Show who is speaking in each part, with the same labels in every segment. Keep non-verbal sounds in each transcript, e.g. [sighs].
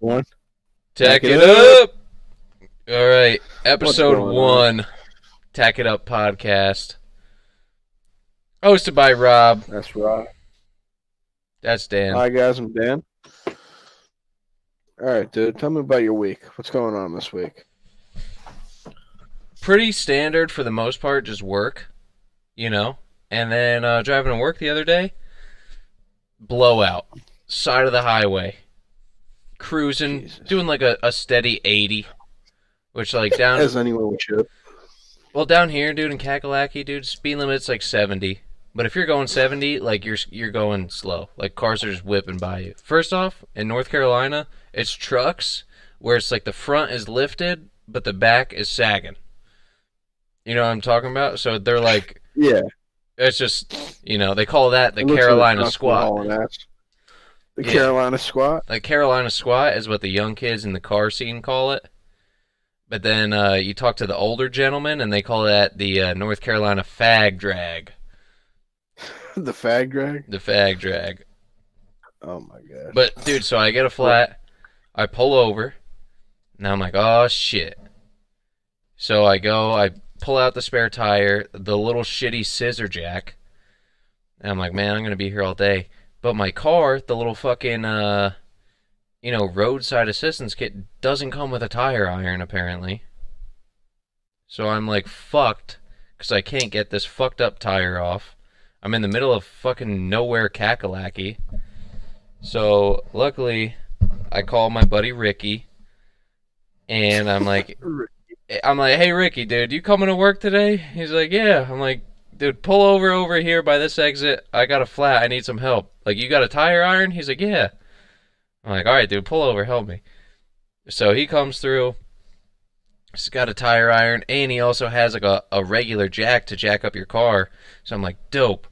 Speaker 1: One.
Speaker 2: Tack
Speaker 1: Tack
Speaker 2: it
Speaker 1: it
Speaker 2: up. All right, episode
Speaker 1: going on?
Speaker 2: one, Tack It Up podcast, hosted by Rob.
Speaker 1: That's Rob.
Speaker 2: That's Dan.
Speaker 1: Hi guys, I'm Dan. All right, dude. Tell me about your week. What's going on this week?
Speaker 2: Pretty standard for the most part, just work, you know. And then uh, driving to work the other day, blowout, side of the highway, cruising,
Speaker 1: Jesus.
Speaker 2: doing like a, a steady eighty, which like down
Speaker 1: As anyone would should.
Speaker 2: Well, down here, dude, in Kakalaki, dude, speed limit's like 70. But if you're going 70, like you're you're going slow. Like cars are just whipping by you. First off, in North Carolina, it's trucks where it's like the front is lifted, but the back is sagging. You know what I'm talking about? So they're like,
Speaker 1: Yeah.
Speaker 2: it's just, you know, they call that the
Speaker 1: It like
Speaker 2: Carolina squat.
Speaker 1: The
Speaker 2: Yeah.
Speaker 1: Carolina squat.
Speaker 2: The Carolina squat is what the young kids in the car scene call it. But then uh, you talk to the older gentlemen, and they call that the uh, North Carolina fag drag. [laughs]
Speaker 1: the fag drag.
Speaker 2: The fag drag.
Speaker 1: Oh my god.
Speaker 2: But dude, so I get a flat, I pull over, now I'm like, oh shit. So I go, I pull out the spare tire, the little shitty scissor jack, and I'm like, man, I'm gonna be here all day. But my car, the little fucking uh, you know, roadside assistance kit doesn't come with a tire iron apparently. So I'm like fucked because I can't get this fucked up tire off. I'm in the middle of fucking nowhere Kakalaki. So luckily, I call my buddy Ricky, and I'm like, [laughs] I'm like, hey Ricky, dude, you coming to work today? He's like, yeah. I'm like, dude, pull over over here by this exit. I got a flat. I need some help. Like, you got a tire iron? He's like, yeah. I'm like, all right, dude, pull over, help me. So he comes through. He's got a tire iron, and he also has like a, a regular jack to jack up your car. So I'm like, dope.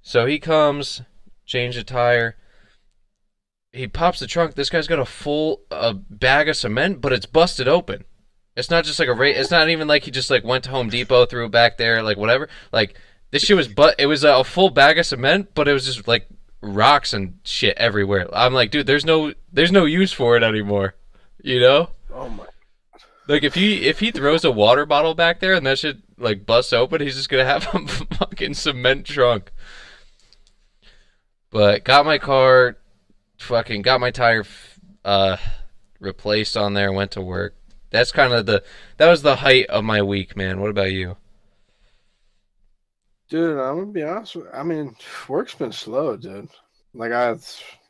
Speaker 2: So he comes, change the tire. He pops the trunk. This guy's got a full uh, bag of cement, but it's busted open. It's not just like a ra- It's not even like he just like went to Home Depot, threw it back there, like whatever. Like this shit was, but it was a full bag of cement, but it was just like rocks and shit everywhere. I'm like, dude, there's no, there's no use for it anymore. You know?
Speaker 1: Oh my.
Speaker 2: Like if he if he throws a water bottle back there and that shit like busts open, he's just gonna have a [laughs] fucking cement trunk. But got my car, fucking got my tire, uh, replaced on there. Went to work. That's kind of the that was the height of my week, man. What about you?
Speaker 1: Dude, I'm gonna be honest. With, I mean, [sighs] work's been slow, dude. Like I,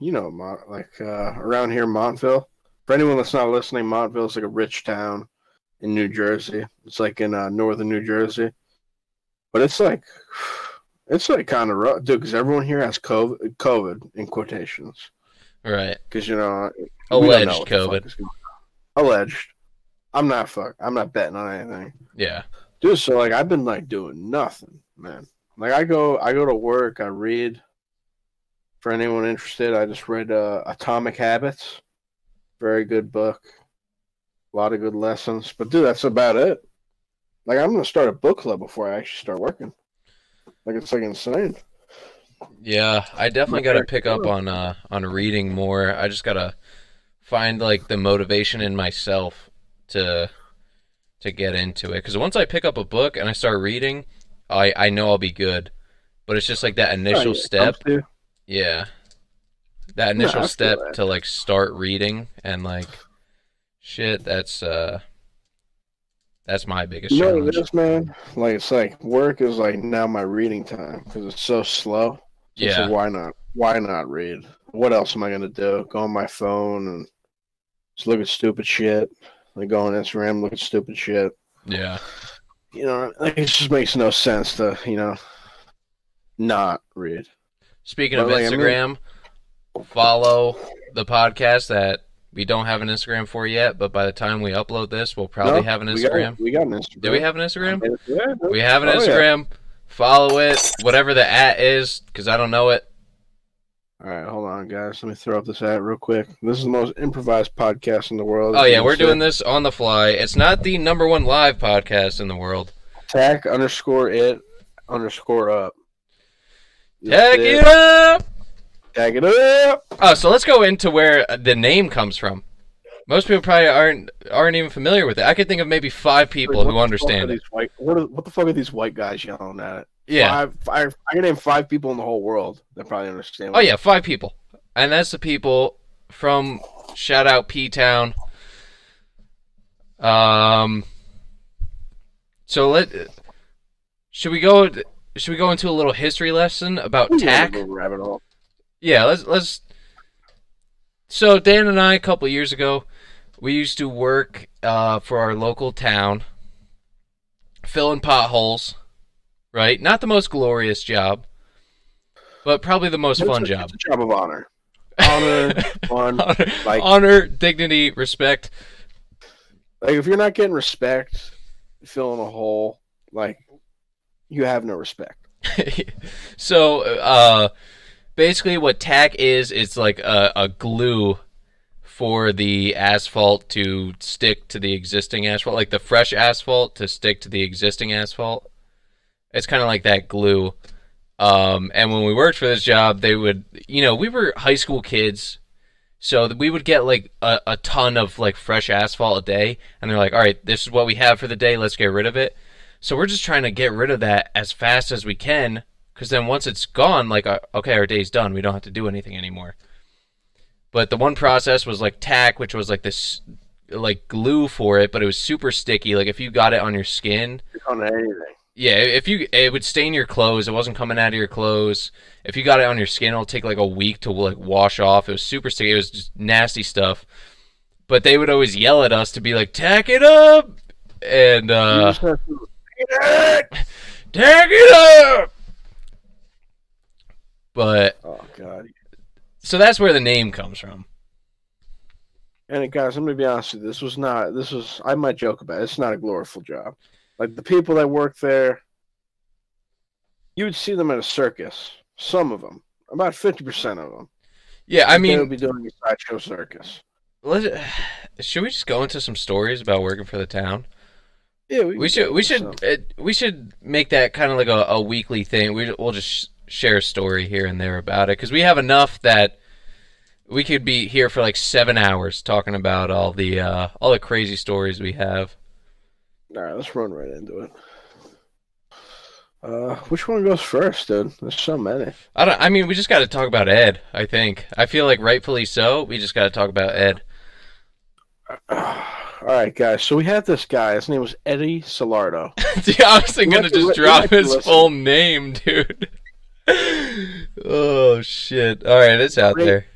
Speaker 1: you know, like uh, around here, Montville. For anyone that's not listening, Montville is like a rich town in New Jersey. It's like in uh, northern New Jersey, but it's like, [sighs] it's like kind of rough, dude. Because everyone here has COVID, COVID in quotations.
Speaker 2: Right,
Speaker 1: Because you know,
Speaker 2: alleged
Speaker 1: what the fuck
Speaker 2: COVID.
Speaker 1: is going on. Alleged. I'm not fuck. I'm not betting on anything.
Speaker 2: Yeah,
Speaker 1: Dude, so like I've been like doing nothing, man. Like I go I go to work, I read. For anyone interested, I just read uh, Atomic Habits. Very good book. A lot of good lessons. But dude, that's about it. Like I'm gonna start a book club before I actually start working. Like it's like insane.
Speaker 2: yeah. I definitely got to pick up on uh on reading more. I just gotta find like the motivation in myself to to get into it. Because once I pick up a book and I start reading, I I know I'll be good. But it's just like that initial
Speaker 1: Oh, yeah,
Speaker 2: step. Yeah. That initial
Speaker 1: feel
Speaker 2: step
Speaker 1: that.
Speaker 2: to like start reading and like shit, that's uh that's my biggest
Speaker 1: You know
Speaker 2: challenge.
Speaker 1: what it is, man? Like it's like work is like now my reading time because it's so slow. So
Speaker 2: Yeah.
Speaker 1: like, why not? Why not read? What else am I gonna do? Go on my phone and just look at stupid shit. Like go on Instagram, look at stupid shit.
Speaker 2: Yeah.
Speaker 1: You know, like, it just makes no sense to you know not read.
Speaker 2: Speaking of
Speaker 1: Well, like, I mean-
Speaker 2: Instagram, follow the podcast that we don't have an Instagram for yet, but by the time we upload this, we'll probably
Speaker 1: No,
Speaker 2: have an
Speaker 1: we got-
Speaker 2: Instagram.
Speaker 1: We got, an Instagram.
Speaker 2: Do we have an Instagram?
Speaker 1: Yeah,
Speaker 2: We have an
Speaker 1: Oh, yeah.
Speaker 2: Instagram. Follow it, whatever the at is, because I don't know it.
Speaker 1: All right, hold on, guys. Let me throw up this ad real quick. This is the most improvised podcast in the world.
Speaker 2: Oh yeah, we're doing this on the fly. It's not the number one live podcast in the world.
Speaker 1: Tack underscore it underscore up.
Speaker 2: Tag it up.
Speaker 1: Tag it up.
Speaker 2: Oh, so let's go into where the name comes from. Most people probably aren't aren't even familiar with it. I could think of maybe five people
Speaker 1: What
Speaker 2: who understand it.
Speaker 1: White, what, are, what the fuck are these white guys yelling at it?
Speaker 2: Yeah.
Speaker 1: Five, five, I can name five people in the whole world that probably understand.
Speaker 2: Oh yeah, five people, and that's the people from shout out P Town. Um. So let should we go? Should we go into a little history lesson about
Speaker 1: Ooh,
Speaker 2: tack?
Speaker 1: Rabbit hole.
Speaker 2: Yeah, let's let's. So Dan and I, a couple years ago, we used to work uh, for our local town, filling potholes. Right, not the most glorious job, but probably the most
Speaker 1: It's
Speaker 2: fun
Speaker 1: a-
Speaker 2: job.
Speaker 1: It's a job of honor. [laughs] Honor, fun.
Speaker 2: honor,
Speaker 1: like-
Speaker 2: honor, dignity, respect.
Speaker 1: Like if you're not getting respect, filling a hole, like you have no respect. [laughs]
Speaker 2: so, uh, basically, what tack is, it's like a, a glue for the asphalt to stick to the existing asphalt, like the fresh asphalt to stick to the existing asphalt. It's kind of like that glue. Um, and when we worked for this job, they would, you know, we were high school kids, so we would get like a, a ton of like fresh asphalt a day, and they're like, all right, this is what we have for the day, let's get rid of it. So we're just trying to get rid of that as fast as we can, because then once it's gone, like, uh, okay, our day's done, we don't have to do anything anymore. But the one process was like tack, which was like this, like glue for it, but it was super sticky. Like if you got it on your skin,
Speaker 1: On anything.
Speaker 2: Yeah, if you it would stain your clothes. It wasn't coming out of your clothes. If you got it on your skin, it'll take like a week to like wash off. It was super sticky. It was just nasty stuff. But they would always yell at us to be like, "Tack it up," and uh,
Speaker 1: just have to- Get [laughs] it!
Speaker 2: "Tack it up." But
Speaker 1: Oh god.
Speaker 2: so that's where the name comes from.
Speaker 1: And guys, I'm gonna be honest with you. This was not. This was. I might joke about. It. It's not a gloriful job. Like the people that work there, you would see them at a circus. Some of them, about fifty percent of them.
Speaker 2: Yeah, I mean,
Speaker 1: they would be doing a sideshow circus.
Speaker 2: let's, should we just go into some stories about working for the town?
Speaker 1: Yeah,
Speaker 2: We should we should
Speaker 1: so-
Speaker 2: uh, we should make that kind of like a, a weekly thing. We we'll just sh- share a story here and there about it because we have enough that we could be here for like seven hours talking about all the uh, all the crazy stories we have.
Speaker 1: All right, let's run right into it. Uh, which one goes first, dude? There's so many.
Speaker 2: I don't. I mean, we just got to talk about Ed. I think. I feel like rightfully so. We just got to talk about Ed. [sighs]
Speaker 1: All right, guys. So we had this guy. His name was Eddie Salardo. [laughs]
Speaker 2: Dude, I was gonna just drop his full name, [laughs] dude. oh shit! All right, it's out
Speaker 1: Great.
Speaker 2: there.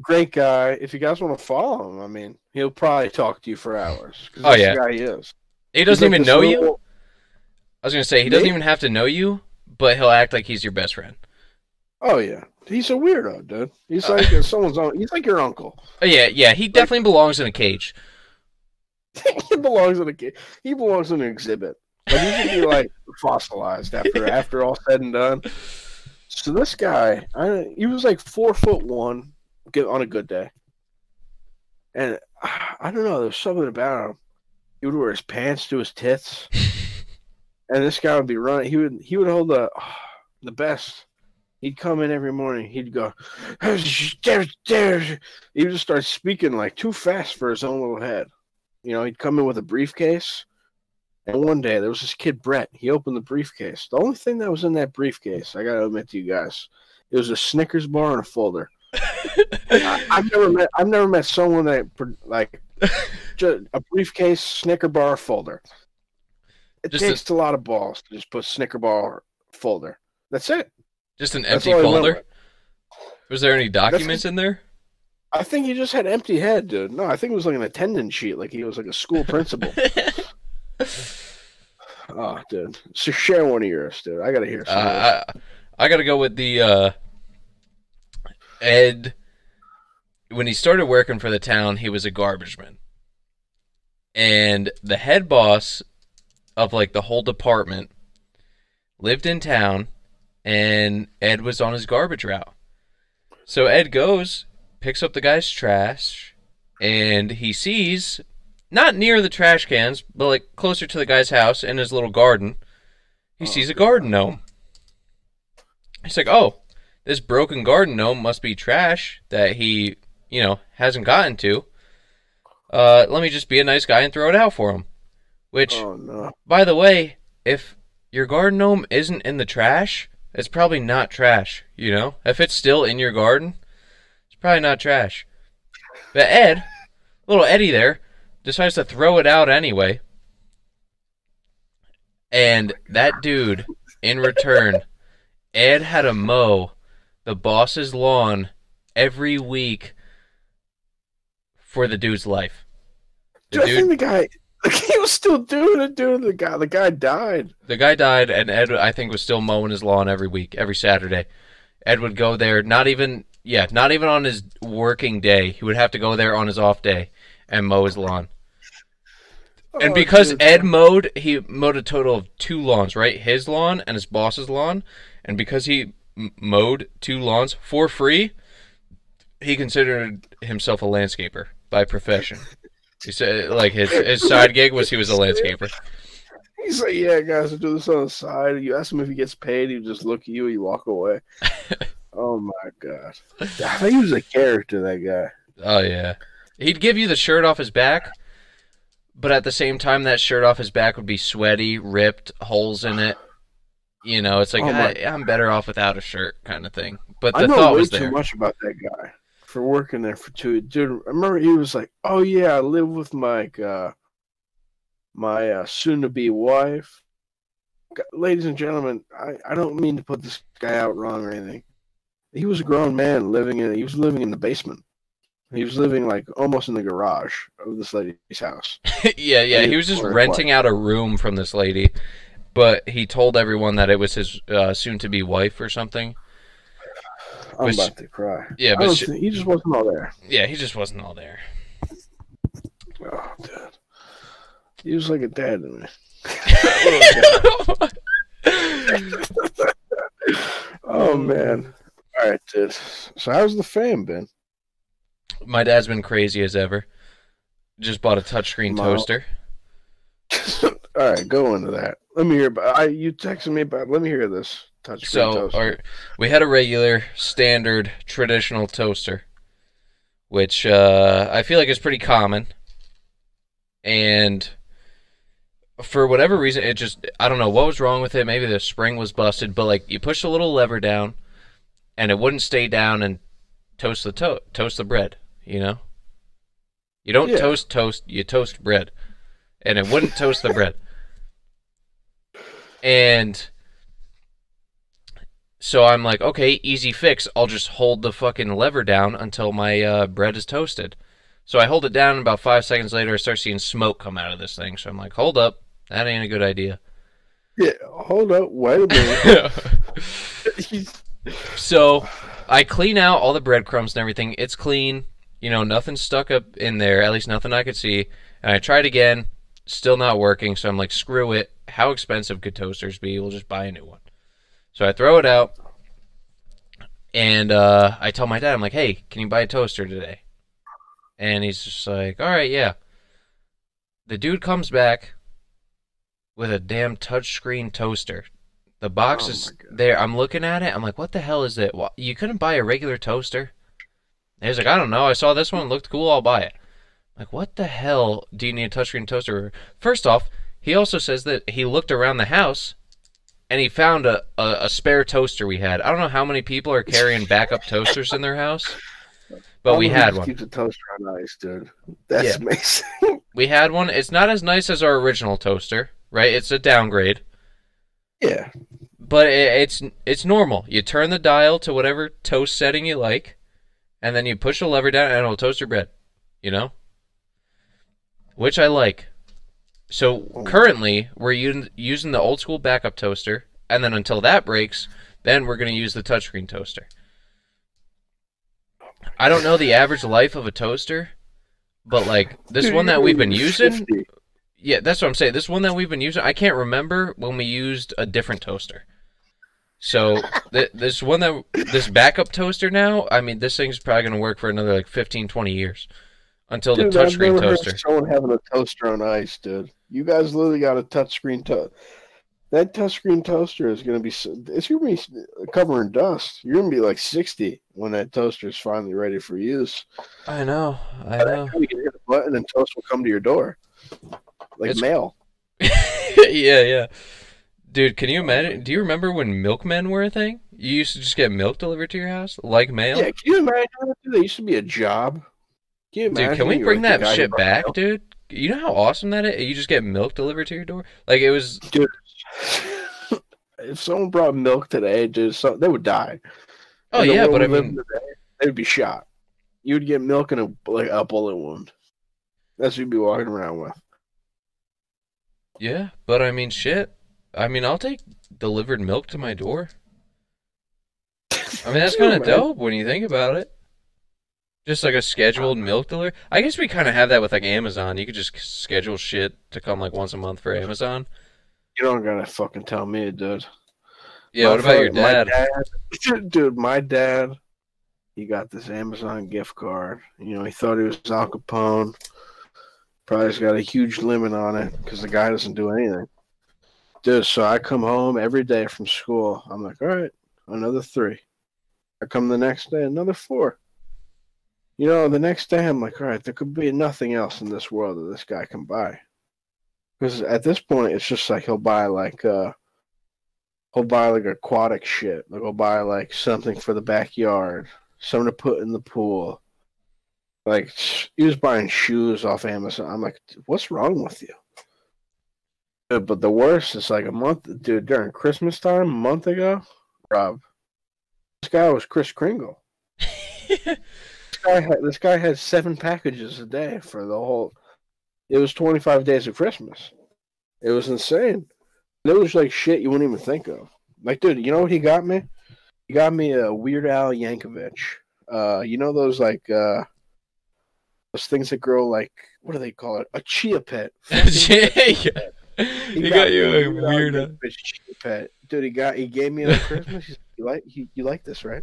Speaker 1: Great guy. If you guys want to follow him, I mean, he'll probably talk to you for hours.
Speaker 2: Oh, yeah.
Speaker 1: guy he is.
Speaker 2: He doesn't
Speaker 1: like
Speaker 2: even know you. I was gonna say he doesn't
Speaker 1: Me?
Speaker 2: even have to know you, but he'll act like he's your best friend.
Speaker 1: Oh yeah, he's a weirdo, dude. He's
Speaker 2: Uh.
Speaker 1: like someone's. He's like your uncle.
Speaker 2: Oh yeah, yeah, he definitely belongs in a cage. [laughs]
Speaker 1: he belongs in a cage. he belongs in an exhibit. Like he should be like [laughs] fossilized after after all said and done. So this guy, I, he was like four foot one, get on a good day, and [sighs] I don't know. There's something about him. He would wear his pants to his tits, [laughs] and this guy would be running. He would he would hold the [sighs] the best. He'd come in every morning. He'd go, [sighs] he would just start speaking like too fast for his own little head. You know, he'd come in with a briefcase. And one day there was this kid, Brett. He opened the briefcase. The only thing that was in that briefcase, I got to admit to you guys, it was a Snickers bar and a folder. [laughs] I, I've never met. I've never met someone that like [laughs] just a briefcase, Snicker bar, folder. It
Speaker 2: Just
Speaker 1: takes a, lot of balls to just put Snicker bar folder. That's it.
Speaker 2: Just an empty
Speaker 1: all he went
Speaker 2: folder. Was there any documents in there?
Speaker 1: I think he just had empty head, dude. No, I think it was like an attendance sheet, like he was like a school principal. oh, [laughs] dude. So share one of yours, dude. I gotta hear.
Speaker 2: Uh, I, I gotta go with the uh, Ed. When he started working for the town, he was a garbage man, and the head boss of like the whole department lived in town, and Ed was on his garbage route. So Ed goes, picks up the guy's trash, and he sees not near the trash cans, but like closer to the guy's house in his little garden. He
Speaker 1: Oh,
Speaker 2: sees a garden gnome. He's like, "Oh, this broken garden gnome must be trash that he, you know, hasn't gotten to." Uh, let me just be a nice guy and throw it out for him. Which,
Speaker 1: Oh no.
Speaker 2: by the way, if your garden gnome isn't in the trash, it's probably not trash. You know, if it's still in your garden, it's probably not trash. But Ed, little Eddie there, decides to throw it out anyway. And that dude, in return, Ed had to mow the boss's lawn every week for the dude's life. The
Speaker 1: Dude, I think the guy [laughs] he was still doing it, dude. The guy the guy died.
Speaker 2: the guy died, and Ed, I think, was still mowing his lawn every week, every Saturday. Ed would go there, not even, yeah, not even on his working day. He would have to go there on his off day and mow his lawn. And
Speaker 1: Oh,
Speaker 2: because
Speaker 1: dude.
Speaker 2: Ed mowed, he mowed a total of two lawns, right? His lawn and his boss's lawn. And because he m- mowed two lawns for free, he considered himself a landscaper by profession. He said, like his his side gig was he was a landscaper.
Speaker 1: He's like, yeah, guys, I do this on the side. You ask him if he gets paid, he just look at you, and you walk away. [laughs] oh my god, I think he was a character. That guy.
Speaker 2: Oh yeah, he'd give you the shirt off his back, but at the same time, that shirt off his back would be sweaty, ripped, holes in it. You know, it's like
Speaker 1: Oh,
Speaker 2: I, I'm better off without a shirt, kind of thing. But
Speaker 1: I
Speaker 2: the
Speaker 1: know
Speaker 2: thought
Speaker 1: way
Speaker 2: was
Speaker 1: too much about that guy for working there for two. Dude, I remember he was like, "Oh yeah, I live with my uh, my uh, soon-to-be wife." G- Ladies and gentlemen, I, I don't mean to put this guy out wrong or anything. He was a grown man living in. He was living in the basement. He was living like almost in the garage of this lady's house. [laughs]
Speaker 2: yeah, yeah. He was just renting out a room from this lady, but he told everyone that it was his uh, soon-to-be wife or something.
Speaker 1: I'm about to cry.
Speaker 2: yeah, but
Speaker 1: don't
Speaker 2: sh-
Speaker 1: think- he just wasn't all there.
Speaker 2: Yeah, he just wasn't all there.
Speaker 1: Oh, dude. He was like a dad to me. [laughs] Oh man. All right, dude. So how's the fam been?
Speaker 2: My dad's been crazy as ever. Just bought a touchscreen
Speaker 1: Wow.
Speaker 2: toaster. [laughs]
Speaker 1: All right, go into that. Let me hear about. I you texted me about. Let me hear this. Touch
Speaker 2: So, our, we had a regular, standard, traditional toaster, which uh, I feel like is pretty common. And for whatever reason, it just, I don't know what was wrong with it. Maybe the spring was busted, but like you push a little lever down and it wouldn't stay down and toast the to- toast the bread, you know? You don't
Speaker 1: Yeah.
Speaker 2: toast toast, you toast bread. And it wouldn't toast the bread. [laughs] And so I'm like, okay, easy fix. I'll just hold the fucking lever down until my uh, bread is toasted. So I hold it down, and about five seconds later, I start seeing smoke come out of this thing. So I'm like, hold up, that ain't a good idea.
Speaker 1: yeah, hold up. Wait a minute. [laughs] [laughs]
Speaker 2: So I clean out all the breadcrumbs and everything. It's clean. You know, nothing stuck up in there, at least nothing I could see. And I tried again, still not working. So I'm like, screw it. How expensive could toasters be? We'll just buy a new one. So I throw it out. And uh, I tell my dad, I'm like, hey, can you buy a toaster today? And he's just like, all right, yeah. The dude comes back with a damn touchscreen toaster. The box
Speaker 1: Oh
Speaker 2: is there. I'm looking at it. I'm like, what the hell is it? You couldn't buy a regular toaster? And he's like, I don't know. I saw this one. Looked cool. I'll buy it. I'm like, what the hell do you need a touchscreen toaster? First off, he also says that he looked around the house and he found a, a, a spare toaster we had. I don't know how many people are carrying backup toasters in their house, but we
Speaker 1: I'm gonna
Speaker 2: had one.
Speaker 1: Keep the toaster on ice, dude. That's
Speaker 2: Yeah.
Speaker 1: amazing. [laughs]
Speaker 2: We had one. It's not as nice as our original toaster, right? It's a downgrade.
Speaker 1: yeah.
Speaker 2: but it, it's it's normal. You turn the dial to whatever toast setting you like, and then you push the lever down, and it'll toast your bread. You know, which I like. So oh. currently, we're using using the old school backup toaster, and then until that breaks, then we're gonna use the touchscreen toaster. I don't know the average life of a toaster, but like this one that we've been using, [laughs] yeah, that's what I'm saying. This one that we've been using, I can't remember when we used a different toaster. So [laughs] th- this one that this backup toaster now, I mean, this thing's probably gonna work for another like 15, 20 years until the
Speaker 1: Dude, I've
Speaker 2: touchscreen
Speaker 1: never heard
Speaker 2: toaster.
Speaker 1: someone having a toaster on ice, dude. You guys literally got a touchscreen toast. that touchscreen toaster is gonna be it's gonna be covering dust. You're gonna be like sixty when that toaster is finally ready for use.
Speaker 2: I know. I know.
Speaker 1: You can hit a button and toast will come to your door, like
Speaker 2: It's-
Speaker 1: mail. [laughs]
Speaker 2: yeah, yeah. Dude, can you imagine? Do you remember when milkmen were a thing? You used to just get milk delivered to your house, like mail.
Speaker 1: Yeah, can you imagine? that? There used to be a job. Can you
Speaker 2: Dude, can we bring that shit back, dude? You know how awesome that is? You just get milk delivered to your door? Like it was
Speaker 1: dude? [laughs] if someone brought milk today, dude, so, they would die.
Speaker 2: Oh yeah, but I mean
Speaker 1: today, they would be shot. You would get milk in a like a bullet wound. That's what you'd be walking around with.
Speaker 2: yeah, but I mean shit. I mean I'll take delivered milk to my door. I mean that's [laughs] kind of dope when you think about it. Just like a scheduled milk delivery. I guess we kind of have that with like Amazon. You could just schedule shit to come like once a month for Amazon.
Speaker 1: You don't gotta fucking tell me, dude.
Speaker 2: Yeah,
Speaker 1: My
Speaker 2: what about your
Speaker 1: fuck- my
Speaker 2: dad? [laughs]
Speaker 1: Dude, my dad, he got this Amazon gift card. You know, he thought he was Al Capone. Probably's got a huge limit on it because the guy doesn't do anything. Dude, so I come home every day from school. I'm like, all right, another three. I come the next day, another four. You know, the next day I'm like, all right, there could be nothing else in this world that this guy can buy. Because at this point, it's just like he'll buy like uh he'll buy like aquatic shit. Like he'll buy like something for the backyard, something to put in the pool. Like he was buying shoes off Amazon. I'm like, what's wrong with you? But the worst is like a month, dude. During Christmas time, a month ago, Rob, this guy was Kris Kringle. [laughs] This guy had this guy had seven packages a day for the whole. It was 25 days of Christmas. It was insane. It was like shit you wouldn't even think of. Like, dude, you know what he got me? He got me a Weird Al Yankovic. Uh, you know those like uh, those things that grow like what do they call it? A chia pet. [laughs]
Speaker 2: he got you a
Speaker 1: Al
Speaker 2: weird.
Speaker 1: Yankovic chia pet, dude. He got he gave me on [laughs] Christmas. He's like, you like you, you like this, right?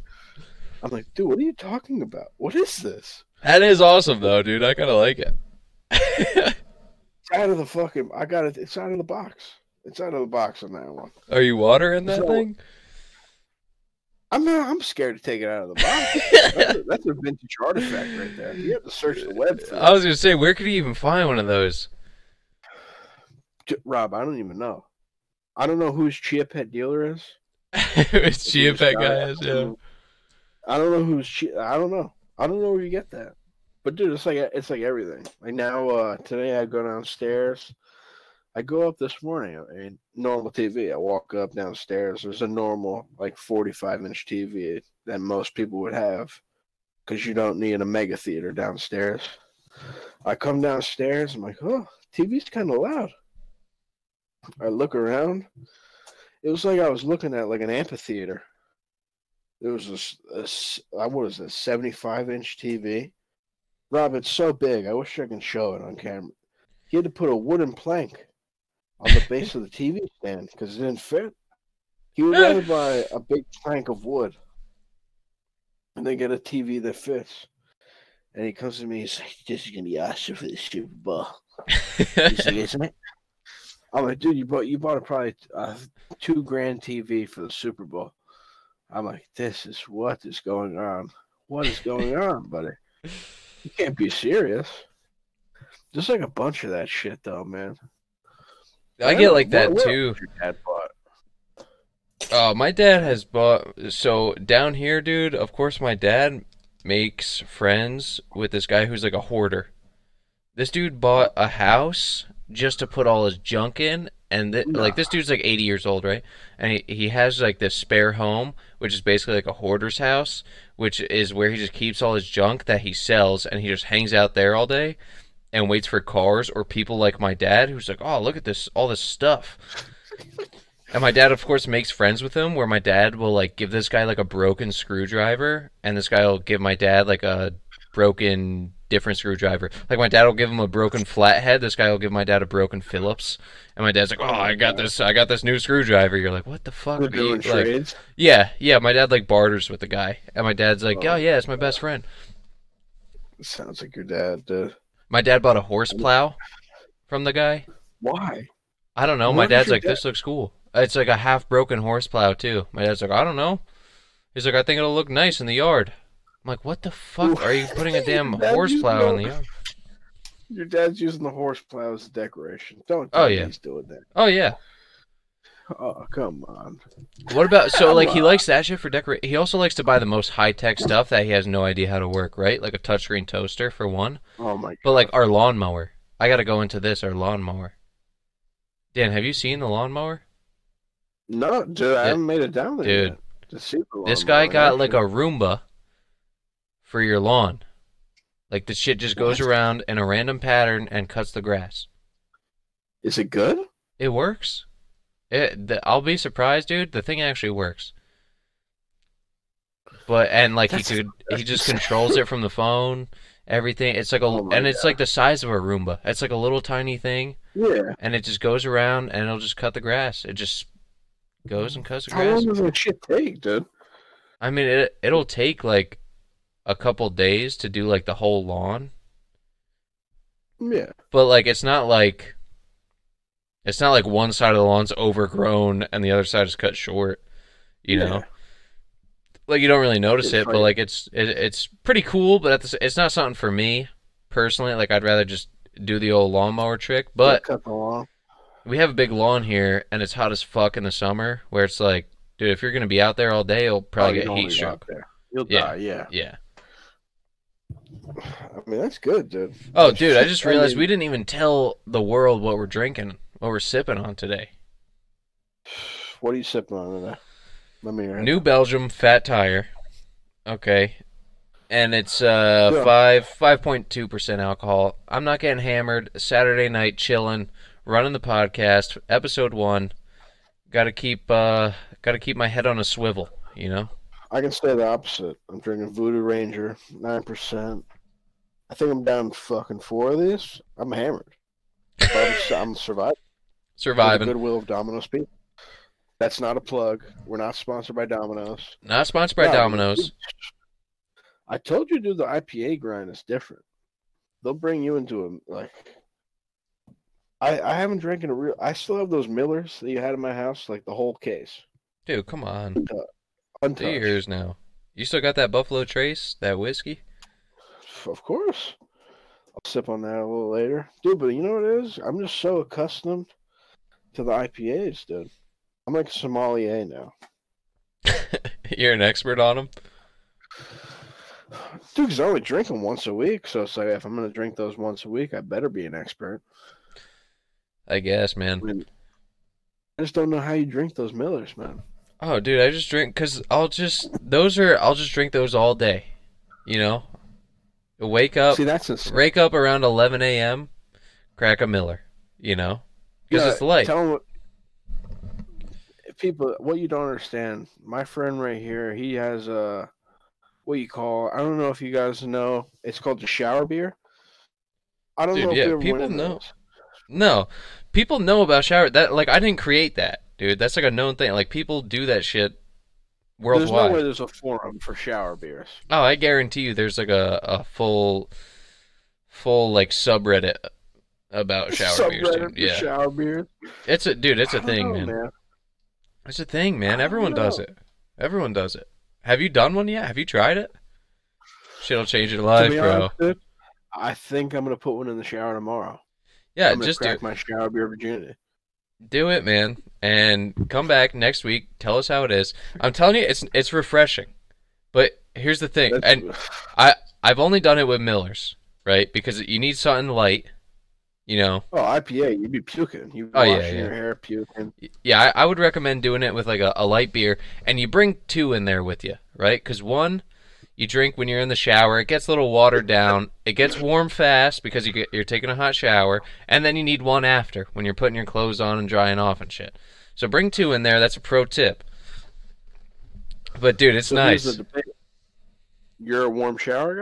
Speaker 1: I'm like, dude, what are you talking about? What is this?
Speaker 2: That is awesome though, dude. I kind of like it.
Speaker 1: It's out of the fucking. I got it. It's out of the box. It's out of the box on that one.
Speaker 2: Are you watering that
Speaker 1: So-
Speaker 2: thing?
Speaker 1: I'm not. I'm scared to take it out of the box. that's, a, [laughs] that's a vintage artifact right there. You have to search the web. For
Speaker 2: I was gonna say, where could you even find one of those?
Speaker 1: Rob, I don't even know. I don't know whose chia pet dealer is.
Speaker 2: it's Chia Pet
Speaker 1: it,
Speaker 2: guys, yeah.
Speaker 1: I don't know who's chia. I don't know. I don't know where you get that. But dude, it's like it's like everything. Like now, uh today I go downstairs. I go up this morning. I mean, normal TV. I walk up downstairs. There's a normal like 45 inch TV that most people would have, because you don't need a mega theater downstairs. I come downstairs. I'm like, oh, TV's kind of loud. I look around. It was like I was looking at like an amphitheater. There was this uh, what is this, 75 inch TV? Rob, it's so big. I wish I can show it on camera. He had to put a wooden plank on the base of the TV stand because it didn't fit. He would rather [laughs] buy a big plank of wood and then get a TV that fits. And he comes to me, he's like, This is going to be awesome for the Super Bowl. He's like, Isn't it? I'm like, dude, you bought you bought a probably uh, two grand TV for the Super Bowl. I'm like, this is what is going on. What is going on, buddy? You can't be serious. There's like a bunch of that shit, though, man.
Speaker 2: I get like that
Speaker 1: What- what
Speaker 2: too.
Speaker 1: dad bought.
Speaker 2: Oh, my dad has bought. So down here, dude. Of course, my dad makes friends with this guy who's like a hoarder. This dude bought a house just to put all his junk in, and th-
Speaker 1: Nah.
Speaker 2: like this dude's like 80 years old, right? And he he has like this spare home, which is basically like a hoarder's house, which is where he just keeps all his junk that he sells, and he just hangs out there all day. And waits for cars or people like my dad, who's like, "Oh, look at this, all this stuff." And my dad, of course, makes friends with him. Where my dad will like give this guy like a broken screwdriver, and this guy will give my dad like a broken different screwdriver. Like my dad will give him a broken flathead. This guy will give my dad a broken Phillips. And my dad's like, "Oh, I got this. I got this new screwdriver." You're like, "What the fuck?"
Speaker 1: We're
Speaker 2: are you-"
Speaker 1: doing
Speaker 2: like,
Speaker 1: trades.
Speaker 2: yeah, yeah. My dad like barters with the guy, and my dad's like,
Speaker 1: Oh.
Speaker 2: "Oh yeah, it's my best friend."
Speaker 1: Sounds like your dad did.
Speaker 2: My dad bought a horse plow from the guy.
Speaker 1: Why?
Speaker 2: I don't know.
Speaker 1: Why
Speaker 2: My dad's like,
Speaker 1: dad-
Speaker 2: "This looks cool," it's like a half broken horse plow too. My dad's like, I don't know. He's like, I think it'll look nice in the yard. I'm like, what the fuck are you putting a [laughs] damn
Speaker 1: That you
Speaker 2: horseplow in the yard? [laughs]
Speaker 1: Your dad's using the horseplow as a decoration. Don't
Speaker 2: Oh,
Speaker 1: tell me
Speaker 2: yeah.
Speaker 1: he's doing that.
Speaker 2: Oh yeah.
Speaker 1: Oh, come on.
Speaker 2: What about so like he likes that shit for decorate? He also likes to buy the most high tech stuff that he has no idea how to work, right? Like a touchscreen toaster for one.
Speaker 1: Oh my God.
Speaker 2: But like our lawnmower, I got to go into this. Our lawnmower. Dan, have you seen the lawnmower?
Speaker 1: No, dude, I haven't made it down there
Speaker 2: Dude.
Speaker 1: yet.
Speaker 2: This guy got like a. Roomba for your lawn. Like the shit just goes around in a random pattern and cuts the grass.
Speaker 1: Is it good?
Speaker 2: It works. It. The, I'll be surprised, dude. The thing actually works. But and like
Speaker 1: That's-
Speaker 2: he could, he just controls it from the phone. Everything. It's like a
Speaker 1: Oh
Speaker 2: and it's like the size of a Roomba. It's like a little tiny thing,
Speaker 1: Yeah.
Speaker 2: and it just goes around and it'll just cut the grass. It just goes and cuts the
Speaker 1: How
Speaker 2: grass.
Speaker 1: How long does that shit take, dude?
Speaker 2: I mean, it it'll take like a couple days to do like the whole lawn,
Speaker 1: Yeah.
Speaker 2: but like it's not like it's not like one side of the lawn's overgrown and the other side is cut short. You know, like you don't really notice
Speaker 1: It's
Speaker 2: it, but
Speaker 1: like-
Speaker 2: it's it, it's pretty cool. But at the, it's not something for me personally. Like I'd rather just do the old lawnmower trick. But
Speaker 1: cut the lawn.
Speaker 2: we have a big lawn here, and it's hot as fuck in the summer. Where it's like, dude, if you're gonna be out there all day, you'll
Speaker 1: Oh,
Speaker 2: probably
Speaker 1: you
Speaker 2: get heat stroke.
Speaker 1: there. You'll
Speaker 2: Yeah.
Speaker 1: die. Yeah.
Speaker 2: Yeah.
Speaker 1: I mean, that's good, dude.
Speaker 2: Oh, dude, I just
Speaker 1: I
Speaker 2: realized
Speaker 1: mean-
Speaker 2: we didn't even tell the world what we're drinking, what we're sipping on today.
Speaker 1: What are you sipping on today? Let me hear.
Speaker 2: New Belgium Fat Tire. Okay. And it's uh
Speaker 1: Yeah.
Speaker 2: five five point two percent alcohol. I'm not getting hammered. Saturday night chilling, running the podcast, episode one. Gotta keep uh gotta keep my head on a swivel, you know?
Speaker 1: I can say the opposite. I'm drinking Voodoo Ranger, nine percent. I think I'm down fucking four of these. I'm hammered. But I'm, I'm surviving.
Speaker 2: Surviving.
Speaker 1: goodwill of Domino's people. That's not a plug. We're not sponsored by Domino's.
Speaker 2: Not sponsored by
Speaker 1: No,
Speaker 2: Domino's.
Speaker 1: I told you do the IPA grind is different. They'll bring you into a like. I I haven't drinking a real. I still have those Millers that you had in my house, like the whole case,
Speaker 2: Dude, come on. Two
Speaker 1: untouched.
Speaker 2: years now. You still got that Buffalo Trace, that whiskey?
Speaker 1: Of course. I'll sip on that a little later. Dude, but you know what it is? I'm just so accustomed to the IPAs, dude. I'm like a sommelier now. [laughs]
Speaker 2: You're an expert on them? [sighs]
Speaker 1: Dude, 'cause I only drink them once a week. So it's like, if I'm going to drink those once a week, I better be an expert.
Speaker 2: I guess, man.
Speaker 1: I mean, I just don't know how you drink those Millers, man.
Speaker 2: Oh, dude, I just drink because I'll just those are I'll just drink those all day. You know, wake up,
Speaker 1: See, that's insane.
Speaker 2: wake up around 11 a.m., crack a Miller. You know, because it's light.
Speaker 1: Tell 'em what people what you don't understand. My friend right here, he has a what you call. I don't know if you guys know. It's called the shower beer. I don't
Speaker 2: Dude,
Speaker 1: know if
Speaker 2: yeah,
Speaker 1: you
Speaker 2: people know.
Speaker 1: those.
Speaker 2: No, people know about shower. That like I didn't create that, dude. That's like a known thing. Like people do that shit
Speaker 1: There's no way
Speaker 2: worldwide.
Speaker 1: there's a forum for shower beers.
Speaker 2: Oh, I guarantee you, there's like a a full, full like subreddit about [laughs] shower beers. Dude.
Speaker 1: for
Speaker 2: Yeah,
Speaker 1: shower beers.
Speaker 2: it's a dude. It's a thing,
Speaker 1: know,
Speaker 2: man. It's a thing, man. Everyone does it. Everyone does it. Have you done one yet? Have you tried it? Shit'll change your life, bro.
Speaker 1: honest, I think I'm gonna put one in the shower tomorrow.
Speaker 2: Yeah, just do
Speaker 1: crack my shower beer virginity.
Speaker 2: Do it, man, and come back next week. Tell us how it is. I'm telling you, it's it's refreshing. But here's the thing,
Speaker 1: That's-
Speaker 2: and I I've only done it with Millers, right? Because you need something light, you know.
Speaker 1: oh, IPA, you'd be puking. You'd be
Speaker 2: Oh, yeah,
Speaker 1: washing
Speaker 2: yeah.
Speaker 1: your hair, puking.
Speaker 2: Yeah, I, I would recommend doing it with like a, a light beer, and you bring two in there with you, right? Because one, you drink when you're in the shower, it gets a little watered down, it gets warm fast because you get, you're taking a hot shower, and then you need one after when you're putting your clothes on and drying off and shit. So bring two in there. That's a pro tip. But dude, it's
Speaker 1: So
Speaker 2: nice.
Speaker 1: You're a warm shower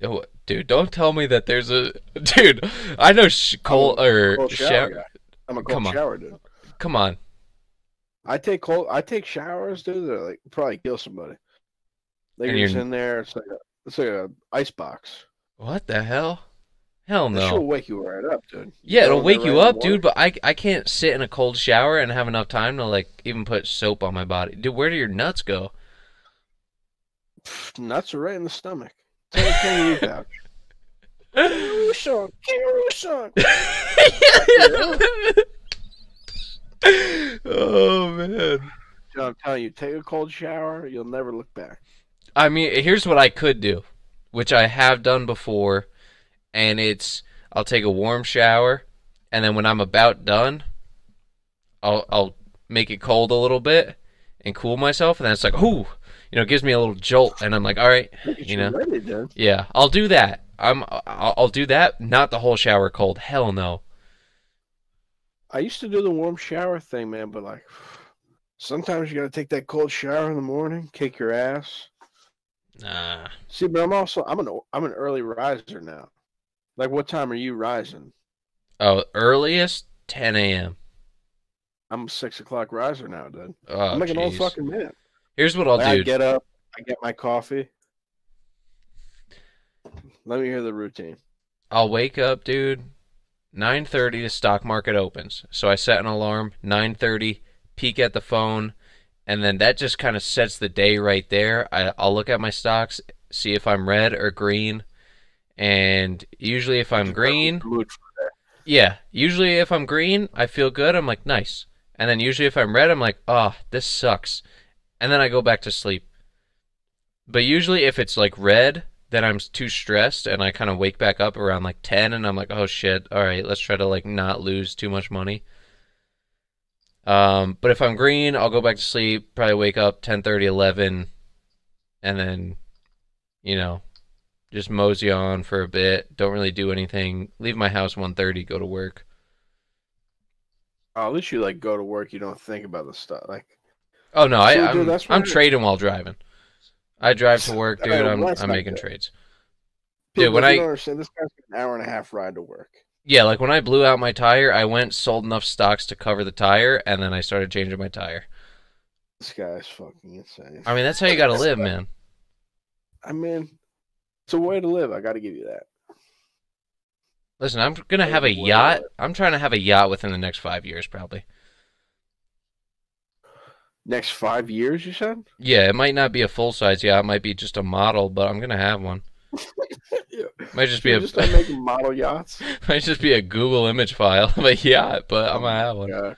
Speaker 1: guy.
Speaker 2: Oh, dude, don't tell me that there's a [laughs] dude. I know sh- cold or
Speaker 1: Cold shower
Speaker 2: shower.
Speaker 1: I'm a
Speaker 2: Come
Speaker 1: cold
Speaker 2: on.
Speaker 1: dude.
Speaker 2: Come on,
Speaker 1: I take cold. I take showers, dude. That like probably kill somebody. Like
Speaker 2: And
Speaker 1: just in there. It's like a, it's like a ice box.
Speaker 2: what the hell? Hell no.
Speaker 1: It'll wake you right up, dude.
Speaker 2: Yeah, it'll wake you
Speaker 1: right
Speaker 2: up, dude. But I I can't sit in a cold shower and have enough time to like even put soap on my body. Dude, where do your nuts go?
Speaker 1: Nuts are right in the stomach. Take a kangaroo song, kangaroo song.
Speaker 2: oh man.
Speaker 1: Dude, I'm telling you, take a cold shower, you'll never look back.
Speaker 2: I mean, here's what I could do, which I have done before, and it's I'll take a warm shower, and then when I'm about done, I'll I'll make it cold a little bit and cool myself, and then it's like, ooh, you know, it gives me a little jolt, and I'm like, all right, You know? yeah, I'll do that. I'm I'll, I'll do that. Not the whole shower cold. Hell no.
Speaker 1: I used to do the warm shower thing, man, but like [sighs] sometimes you gotta take that cold shower in the morning, kick your ass.
Speaker 2: Nah.
Speaker 1: See, but I'm also I'm an I'm an early riser now. Like, what time are you rising?
Speaker 2: Oh, earliest 10 a.m.
Speaker 1: I'm a six o'clock riser now, dude.
Speaker 2: Oh,
Speaker 1: I'm like an old fucking man.
Speaker 2: Here's what I'll
Speaker 1: Like, I
Speaker 2: do.
Speaker 1: get up, I get my coffee. Let me hear the routine.
Speaker 2: I'll wake up, dude. 9:30 the stock market opens. So I set an alarm 9:30, peek at the phone, and then that just kind of sets the day right there. I I'll look at my stocks, see if I'm red or green, and usually if I'm green, yeah, usually if I'm green, I feel good. I'm like, nice. And then usually if I'm red, I'm like, oh, this sucks. And then I go back to sleep. But usually if it's like red, then I'm too stressed and I kind of wake back up around like 10 and I'm like, oh shit, all right, let's try to like not lose too much money. Um, but if I'm green, I'll go back to sleep, probably wake up 10:30, 11 and then you know, just mosey on for a bit, don't really do anything, leave my house 1:30, go to work.
Speaker 1: Oh, at least you like go to work. You don't think about the stuff. Like,
Speaker 2: Oh no, I,
Speaker 1: So,
Speaker 2: I'm
Speaker 1: dude,
Speaker 2: I'm trading while driving. I drive to [laughs] work, dude.
Speaker 1: Oh,
Speaker 2: I'm I'm making
Speaker 1: good.
Speaker 2: trades.
Speaker 1: people,
Speaker 2: when I-
Speaker 1: understand, this guy's got an hour and a half ride to work.
Speaker 2: Yeah, like when I blew out my tire, I went sold enough stocks to cover the tire, and then I started changing my tire.
Speaker 1: This guy's fucking insane.
Speaker 2: I mean, that's how you gotta live, man.
Speaker 1: I mean, it's a way to live. I got to give you that.
Speaker 2: Listen, I'm gonna have a yacht. I'm trying to have a yacht within the next five years, probably.
Speaker 1: Next five years, you said?
Speaker 2: Yeah, it might not be a full size yacht. It might be just a model, but I'm gonna have one.
Speaker 1: Yeah. [laughs]
Speaker 2: Might just be a
Speaker 1: just making model yachts. [laughs]
Speaker 2: might just be a Google image file of a yacht, but I'm gonna have one.
Speaker 1: Yeah.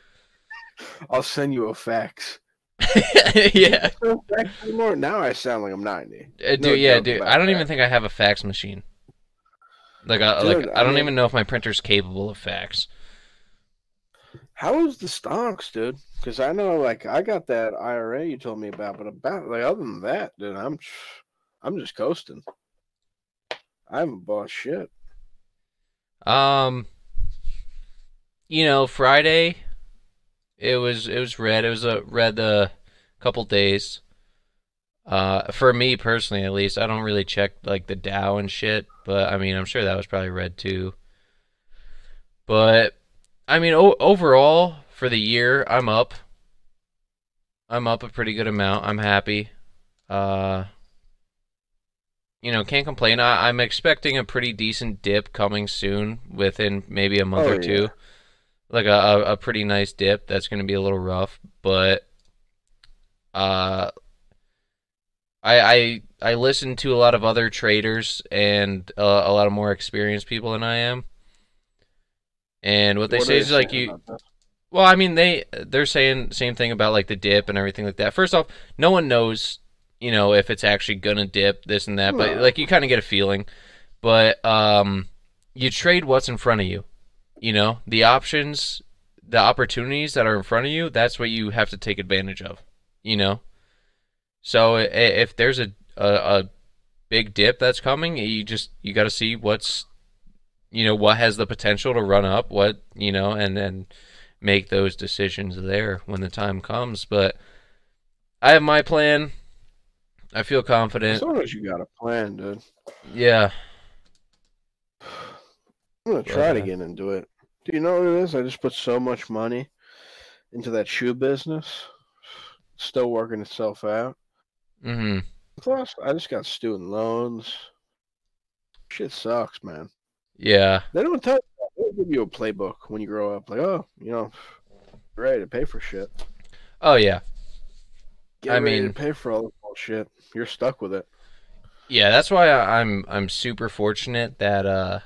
Speaker 1: I'll send you a fax. [laughs]
Speaker 2: yeah.
Speaker 1: No fax anymore. Now I sound like I'm 90.
Speaker 2: Uh,
Speaker 1: No
Speaker 2: dude, yeah, dude. I don't
Speaker 1: that.
Speaker 2: even think I have a fax machine. Like, I,
Speaker 1: Dude,
Speaker 2: like I
Speaker 1: I
Speaker 2: don't
Speaker 1: mean-
Speaker 2: even know if my printer's capable of fax.
Speaker 1: How is the stocks, dude? Because I know, like, I got that IRA you told me about, but about like other than that, dude, I'm, I'm just coasting. I haven't bought shit.
Speaker 2: Um, you know, Friday, it was it was red. It was a red a couple days. Uh, for me personally, at least, I don't really check like the Dow and shit, but I mean, I'm sure that was probably red too. But I mean, o- overall for the year, I'm up. I'm up a pretty good amount. I'm happy. Uh, you know, can't complain. I, I'm expecting a pretty decent dip coming soon, within maybe a month
Speaker 1: Oh,
Speaker 2: or two.
Speaker 1: yeah.
Speaker 2: Like a, a, a pretty nice dip. That's going to be a little rough, but uh, I I I listen to a lot of other traders and uh, a lot of more experienced people than I am. And what they
Speaker 1: What
Speaker 2: say is like you well, I mean they they're saying same thing about like the dip and everything like that. First off, no one knows, you know, if it's actually gonna dip this and that, but like you kind of get a feeling. But um you trade what's in front of you. You know, the options, the opportunities that are in front of you, that's what you have to take advantage of, you know? So if there's a a, a big dip that's coming, you just you got to see what's you know, what has the potential to run up, what, you know, and then make those decisions there when the time comes. But I have my plan. I feel confident.
Speaker 1: As long as you got a plan, dude.
Speaker 2: Yeah.
Speaker 1: I'm gonna try to get into it. Do you know what it is? I just put so much money into that shoe business. Still working itself out.
Speaker 2: Mm-hmm.
Speaker 1: Plus, I just got student loans. Shit sucks, man.
Speaker 2: Yeah.
Speaker 1: They don't tell you. They give you a playbook when you grow up. Like, oh, you know, ready to pay for shit.
Speaker 2: Oh yeah.
Speaker 1: Get
Speaker 2: I mean-
Speaker 1: to pay for all bullshit. You're stuck with it.
Speaker 2: Yeah, that's why I- I'm I'm super fortunate that uh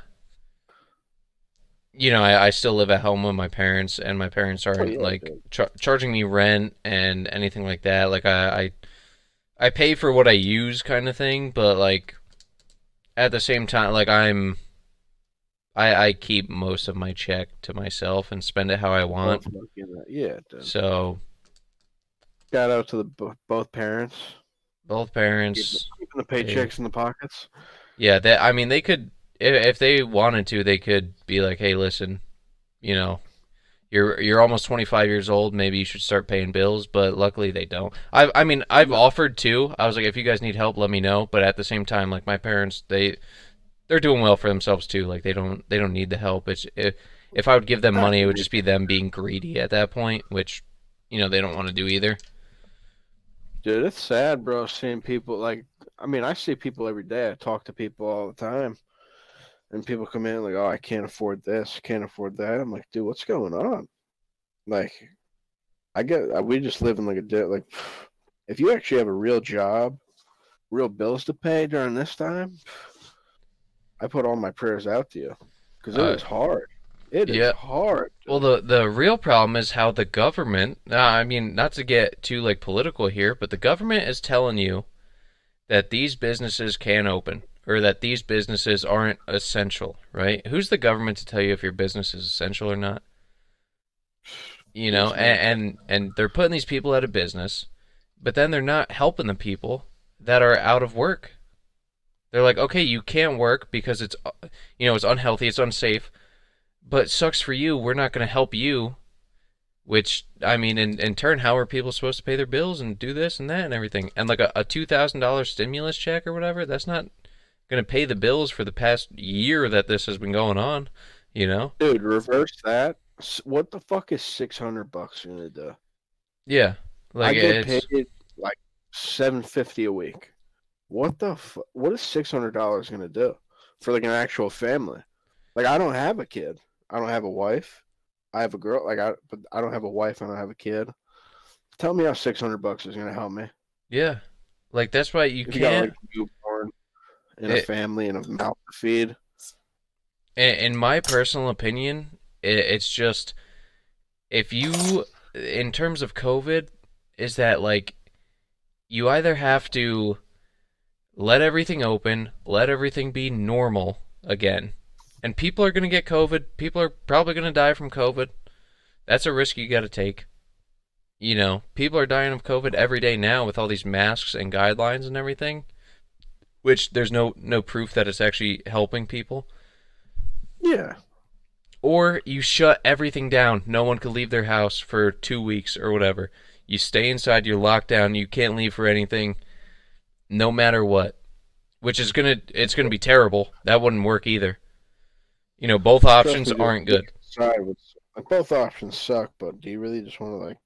Speaker 2: you know, I, I still live at home with my parents and my parents aren't
Speaker 1: Oh, yeah,
Speaker 2: like char charging me rent and anything like that. Like I, I I pay for what I use kind of thing, but like at the same time like I'm I I keep most of my check to myself and spend it how I want.
Speaker 1: Looking at- Yeah, dude.
Speaker 2: So
Speaker 1: Shout out to the bo- both parents.
Speaker 2: Both parents
Speaker 1: Keeping the paychecks in the pockets.
Speaker 2: Yeah, that I mean, they could if, if they wanted to, they could be like, "Hey, listen, you know, you're you're almost 25 years old. Maybe you should start paying bills." But luckily, they don't. I I mean, I've offered to. I was like, if you guys need help, let me know. But at the same time, like my parents, they they're doing well for themselves too. Like they don't they don't need the help. It's if if I would give them money, it would just be them being greedy at that point, which you know they don't want to do either.
Speaker 1: Dude, it's sad, bro, seeing people like I mean, I see people every day. I talk to people all the time. And people come in like, "Oh, I can't afford this, can't afford that." I'm like, "Dude, what's going on?" Like I get uh, we just live in like a di- like [sighs] if you actually have a real job, real bills to pay during this time, I put all my prayers out to you cuz it
Speaker 2: Uh,
Speaker 1: is hard. It is
Speaker 2: yeah.
Speaker 1: hard.
Speaker 2: Well, the the real problem is how the government. I mean, not to get too like political here, but the government is telling you that these businesses can open or that these businesses aren't essential, right? Who's the government to tell you if your business is essential or not? You know, and, and and they're putting these people out of business, but then they're not helping the people that are out of work. They're like, okay, you can't work because it's, uh, you know, it's unhealthy, it's unsafe, but sucks for you. We're not going to help you. Which I mean, in in turn, how are people supposed to pay their bills and do this and that and everything? And like a, a two thousand dollars stimulus check or whatever, that's not going to pay the bills for the past year that this has been going on. You know?
Speaker 1: Dude, reverse that. What the fuck is 600 bucks going to do?
Speaker 2: Yeah. Like
Speaker 1: I get
Speaker 2: it's
Speaker 1: paid like seven fifty a week. What the fu- what is six hundred dollars gonna do for like an actual family? Like I don't have a kid. I don't have a wife. I have a girl. Like I, but I don't have a wife. And I don't have a kid. Tell me how six hundred bucks is gonna help me.
Speaker 2: yeah. Like that's why you
Speaker 1: you
Speaker 2: can't.
Speaker 1: like a newborn and a
Speaker 2: eh.
Speaker 1: family and a mouth to feed.
Speaker 2: in, in my personal opinion, it, it's just if you, in terms of COVID, is that like you either have to let everything open, let everything be normal again, and people are going to get COVID. People are probably going to die from COVID. That's a risk you got to take. You know, people are dying of COVID every day now with all these masks and guidelines and everything, which there's no no proof that it's actually helping people
Speaker 1: Yeah,
Speaker 2: or you shut everything down. No one could leave their house for two weeks or whatever. You stay inside, you're locked down, you can't leave for anything, no matter what. Which is gonna it's gonna be terrible. That wouldn't work either. You know, both options
Speaker 1: Trust me, dude,
Speaker 2: aren't good.
Speaker 1: Side with like both options suck, but do you really just want to like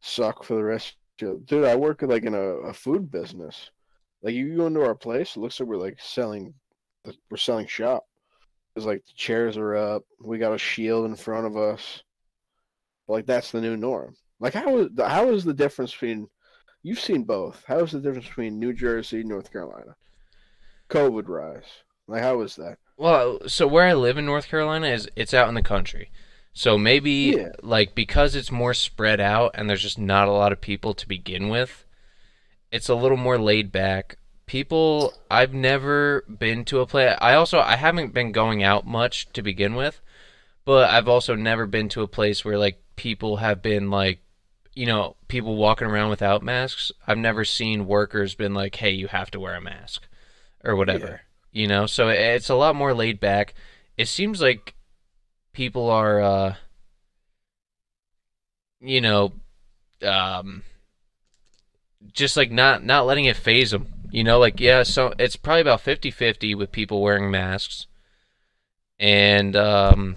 Speaker 1: suck for the rest? Of your... Dude, I work like in a, a food business. Like you go into our place, it looks like we're like selling, we're selling shop. It's like the chairs are up, we got a shield in front of us. Like that's the new norm. Like how is how is the difference between? You've seen both. How is the difference between New Jersey, North Carolina? COVID rise. Like how is that?
Speaker 2: Well, so where I live in North Carolina is it's out in the country. So maybe
Speaker 1: Yeah.
Speaker 2: like because it's more spread out and there's just not a lot of people to begin with, it's a little more laid back. People I've never been to a play. I also I haven't been going out much to begin with, but I've also never been to a place where like people have been like you know, people walking around without masks. I've never seen workers been like, "Hey, you have to wear a mask." or whatever. You know, so it's a lot more laid back. It seems like people are, uh, you know, um, just like not not letting it faze them. You know, like yeah, so it's probably about 50-50 with people wearing masks, and um,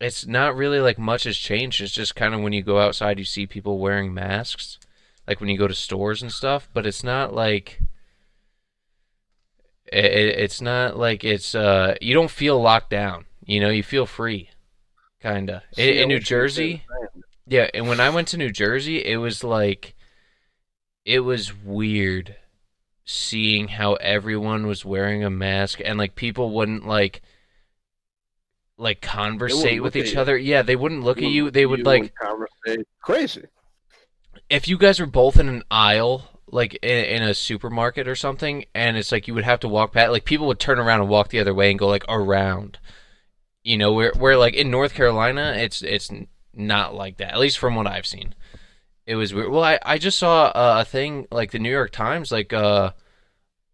Speaker 2: it's not really like much has changed. It's just kind of when you go outside, you see people wearing masks, like when you go to stores and stuff. But it's not like It, it, it's not like it's uh you don't feel locked down. You know, you feel free, kinda. In, in New
Speaker 1: wish you were
Speaker 2: Jersey, yeah. And when I went to New Jersey, it was like, it was weird seeing how everyone was wearing a mask and like people wouldn't like like conversate with each
Speaker 1: you.
Speaker 2: other. Yeah, they wouldn't look at you. They would
Speaker 1: You
Speaker 2: like
Speaker 1: conversate. crazy.
Speaker 2: if you guys were both in an aisle, like in, in a supermarket or something, and it's like you would have to walk past, like people would turn around and walk the other way and go like around. You know, where where like in North Carolina, it's it's not like that. At least from what I've seen, it was weird. Well, I I just saw uh, a thing like the New York Times, like uh,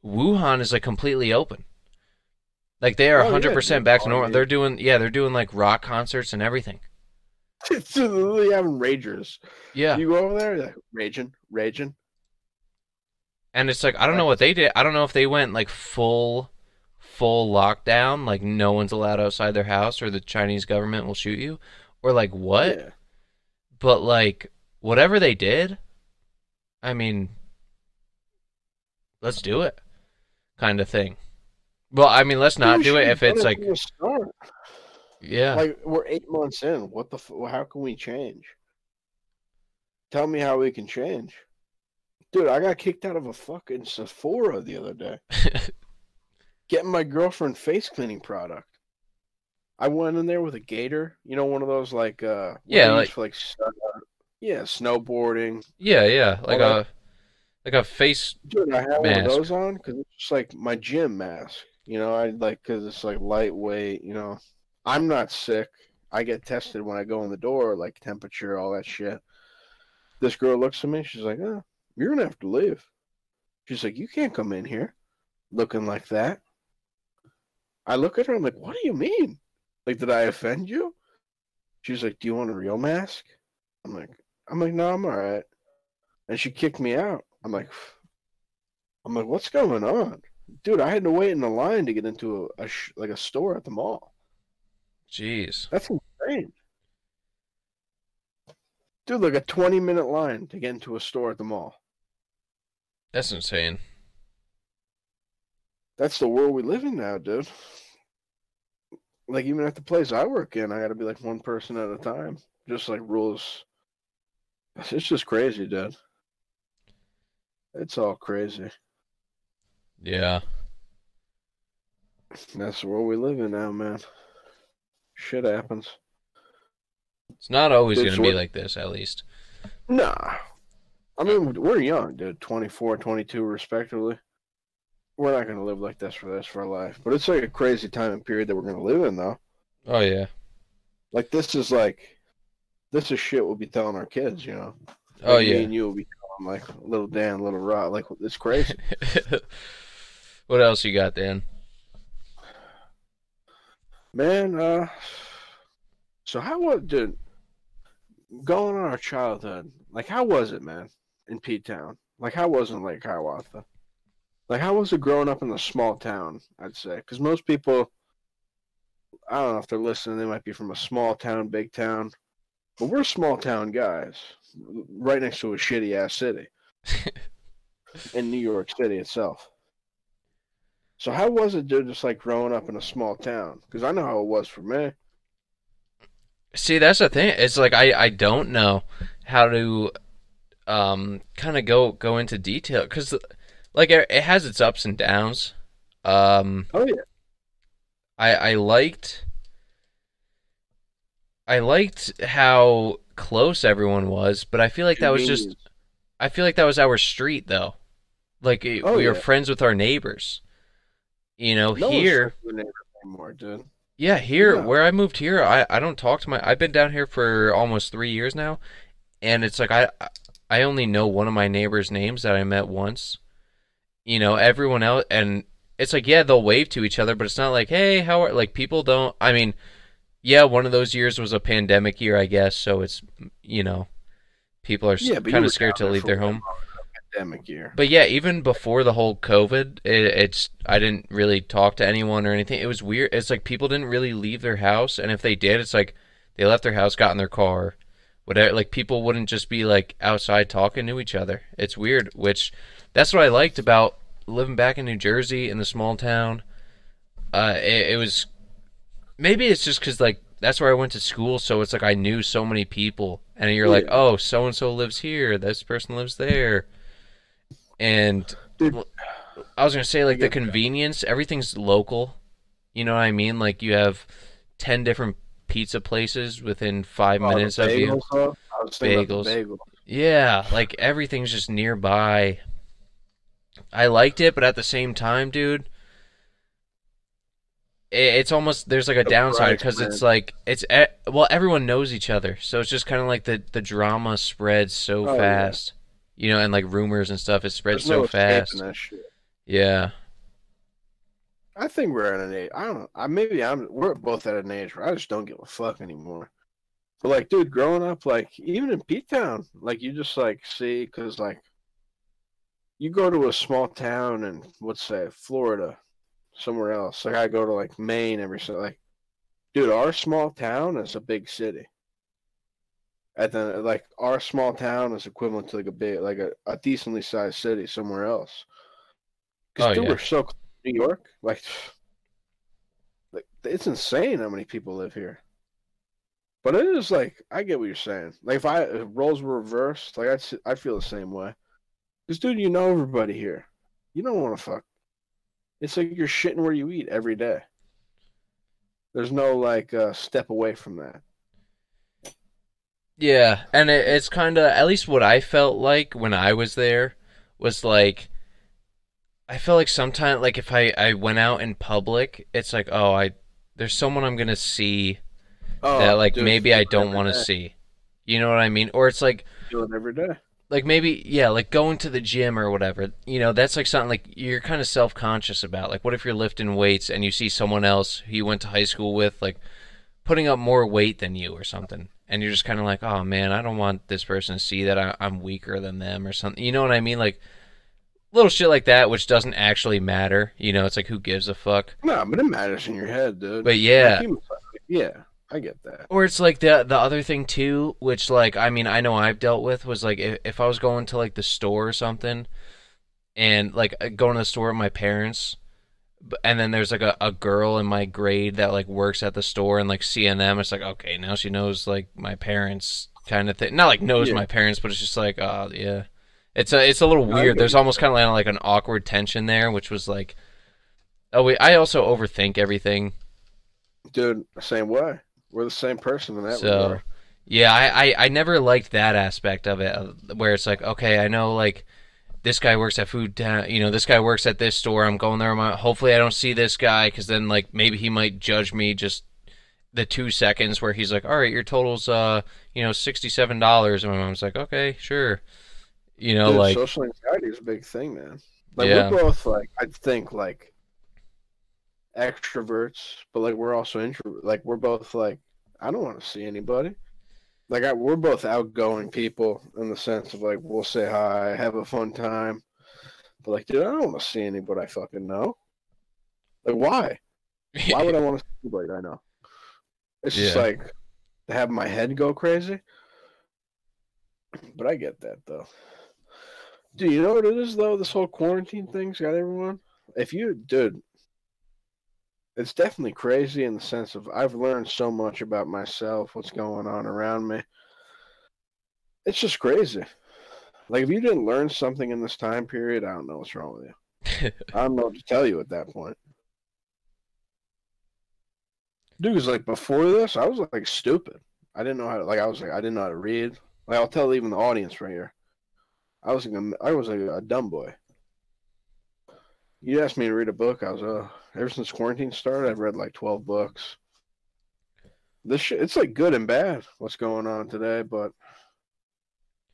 Speaker 2: Wuhan is like completely open. Like they are
Speaker 1: Oh,
Speaker 2: hundred percent
Speaker 1: dude.
Speaker 2: back to normal.
Speaker 1: yeah.
Speaker 2: They're doing yeah, they're doing like rock concerts and everything. [laughs]
Speaker 1: It's literally having ragers.
Speaker 2: Yeah.
Speaker 1: You go over there, like, raging, raging.
Speaker 2: And it's like I don't know what they did. I don't know if they went like full full lockdown, like no one's allowed outside their house or the Chinese government will shoot you or like what?
Speaker 1: Yeah.
Speaker 2: But like whatever they did, I mean let's do it. Kind of thing. Well, I mean, let's not do it if it's like
Speaker 1: from the start.
Speaker 2: yeah.
Speaker 1: Like we're eight months in. What the? F- how can we change? Tell me how we can change, dude. I got kicked out of a fucking Sephora the other day. [laughs] Getting my girlfriend face cleaning product. I went in there with a gaiter. You know, one of those like uh,
Speaker 2: Yeah, like-
Speaker 1: for, like uh, yeah, snowboarding.
Speaker 2: yeah, yeah, like a like a face
Speaker 1: Dude, I had one of those on because it's just like my gym mask. You know, I like because it's like lightweight. You know, I'm not sick. I get tested when I go in the door, like temperature, all that shit. This girl looks at me. She's like, "Oh, you're gonna have to leave." She's like, "You can't come in here looking like that." I look at her. I'm like, "What do you mean? Like, did I offend you?" She's like, "Do you want a real mask?" I'm like, "I'm like, no, I'm all right." And she kicked me out. I'm like, [sighs] I'm like, what's going on, dude? I had to wait in the line to get into a, a sh- like a store at the mall.
Speaker 2: jeez.
Speaker 1: That's insane, dude. Like a 20 minute line to get into a store at the mall.
Speaker 2: That's insane.
Speaker 1: That's the world we live in now, dude. Like even at the place I work in, I got to be like one person at a time. Just like rules. It's just crazy, dude. It's all crazy.
Speaker 2: Yeah.
Speaker 1: That's the world we live in now, man. Shit happens.
Speaker 2: It's not always going to be like this at least.
Speaker 1: Nah. I mean, we're young, dude. 24, 22, respectively. We're not going to live like this for this for our life. But it's like a crazy time and period that we're going to live in, though.
Speaker 2: Oh yeah.
Speaker 1: Like, this is like, this is shit we'll be telling our kids, you know?
Speaker 2: Oh
Speaker 1: Like, Me
Speaker 2: yeah.
Speaker 1: and you will be telling, like, little Dan, little Rod. Like, it's crazy. [laughs]
Speaker 2: what else you got, Dan?
Speaker 1: Man, uh, so how was, dude, going on our childhood, like, how was it, man, in P Town? Like, how was it in Lake Hiawatha? Like, how was it growing up in a small town, I'd say? Because most people, I don't know if they're listening, they might be from a small town, big town, but we're small town guys, right next to a shitty ass city [laughs] in New York City itself. So how was it, dude, just like growing up in a small town? Because I know how it was for me.
Speaker 2: See, that's the thing. It's like I I don't know how to um kind of go go into detail cuz like it, it has its ups and downs. Um
Speaker 1: Oh yeah,
Speaker 2: I I liked I liked how close everyone was, but I feel like that was just I feel like that was our street though. Like it-
Speaker 1: Oh,
Speaker 2: we were friends with our neighbors. You know,
Speaker 1: No
Speaker 2: here
Speaker 1: friends with the neighbors anymore, dude.
Speaker 2: Yeah, here
Speaker 1: No.
Speaker 2: where I moved here, I, I don't talk to my I've been down here for almost three years now, and it's like I I only know one of my neighbors' names that I met once. You know, everyone else, and it's like yeah, they'll wave to each other, but it's not like hey, how are like people don't. I mean, yeah, one of those years was a pandemic year, I guess, so it's you know, people are
Speaker 1: Yeah,
Speaker 2: kind of scared to leave their home.
Speaker 1: month of the Pandemic year.
Speaker 2: But yeah, even before the whole COVID, it, it's I didn't really talk to anyone or anything. It was weird. It's like people didn't really leave their house, and if they did, it's like they left their house, got in their car, whatever. Like people wouldn't just be like outside talking to each other. It's weird. Which that's what I liked about living back in New Jersey in the small town, uh, it, it was maybe it's just because like that's where I went to school, so it's like I knew so many people, and you're like, oh, so and so lives here, this person lives there, and
Speaker 1: Dude,
Speaker 2: I was gonna say like the convenience, everything's local. You know what I mean? Like you have ten different pizza places within five
Speaker 1: oh,
Speaker 2: minutes of you.
Speaker 1: bagels. I was thinking the
Speaker 2: Bagels.
Speaker 1: bagel.
Speaker 2: Yeah, like everything's just nearby. I liked it, but at the same time, dude, it, it's almost there's like a
Speaker 1: The
Speaker 2: downside because it's like it's well everyone knows each other, so it's just kind of like the the drama spreads so
Speaker 1: Oh, yeah.
Speaker 2: fast, you know, and like rumors and stuff it spreads
Speaker 1: There's
Speaker 2: so
Speaker 1: escaping
Speaker 2: fast. Yeah,
Speaker 1: I think we're at an age. I don't know. I maybe I'm. We're both at an age where I just don't give a fuck anymore. But like, dude, growing up, like even in P Town, like you just like see, cause like you go to a small town in let's say Florida, somewhere else. Like I go to like Maine every so like, dude, our small town is a big city. At the like our small town is equivalent to like a big like a, a decently sized city somewhere else. Because
Speaker 2: Oh,
Speaker 1: dude,
Speaker 2: yeah.
Speaker 1: we're so New York, like, [sighs] like it's insane how many people live here. But it is like I get what you're saying. Like if I if roles were reversed, like I I feel the same way. Because dude, you know everybody here. You don't want to fuck. It's like you're shitting where you eat every day. There's no like uh, step away from that.
Speaker 2: yeah, and it, it's kind of at least what I felt like when I was there was like I feel like sometimes like if I I went out in public, it's like oh I there's someone I'm gonna see
Speaker 1: Oh,
Speaker 2: that like
Speaker 1: dude,
Speaker 2: maybe I don't want to see. You know what I mean? Or it's like
Speaker 1: Feel it every day.
Speaker 2: like maybe yeah, like going to the gym or whatever. You know, that's like something like you're kind of self-conscious about. Like what if you're lifting weights and you see someone else who you went to high school with like putting up more weight than you or something. And you're just kind of like, "Oh man, I don't want this person to see that I, I'm weaker than them or something." You know what I mean? Like little shit like that which doesn't actually matter. You know, it's like who gives a fuck.
Speaker 1: No, but it matters in your head, dude.
Speaker 2: But yeah,
Speaker 1: yeah, I get that.
Speaker 2: Or it's like the the other thing too, which like I mean I know I've dealt with was like if, if I was going to like the store or something, and like uh, going to the store with my parents, and then there's like a, a girl in my grade that like works at the store and like seeing them, it's like okay now she knows like my parents kind of thing. Not like knows
Speaker 1: Yeah.
Speaker 2: my parents, but it's just like oh yeah, it's a it's a little weird. There's almost kind of like, like an awkward tension there, which was like. Oh wait, I also overthink everything.
Speaker 1: Dude, same way. We're the same person in that
Speaker 2: So,
Speaker 1: regard.
Speaker 2: yeah, I, I, I never liked that aspect of it, where it's like, okay, I know like this guy works at Foodtown, you know, this guy works at this store. I'm going there. My, hopefully, I don't see this guy because then like maybe he might judge me just the two seconds where he's like, all right, your total's uh, you know, sixty seven dollars, and my mom's like, okay, sure, you know,
Speaker 1: Dude,
Speaker 2: like
Speaker 1: social anxiety is a big thing, man. Like
Speaker 2: Yeah.
Speaker 1: we're both like I think like extroverts, but like we're also introvert. Like we're both like I don't want to see anybody. Like I, we're both outgoing people in the sense of like we'll say hi, have a fun time, but like dude, I don't want to see anybody I fucking know. Like why? [laughs] Why would I want to see anybody I know? It's just like to have my head go crazy. But I get that though. Dude, you know what it is though? This whole quarantine thing's got everyone. If you, dude, it's definitely crazy in the sense of I've learned so much about myself, what's going on around me. It's just crazy. Like if you didn't learn something in this time period, I don't know what's wrong with you. [laughs] I don't know what to tell you at that point. Dude, was like before this, I was like stupid. I didn't know how to like. I was like, I didn't know how to read. Like I'll tell even the audience right here. I was a, I was like a dumb boy. You asked me to read a book. I was uh ever since quarantine started, I've read like twelve books. This shit, it's like good and bad. What's going on today, but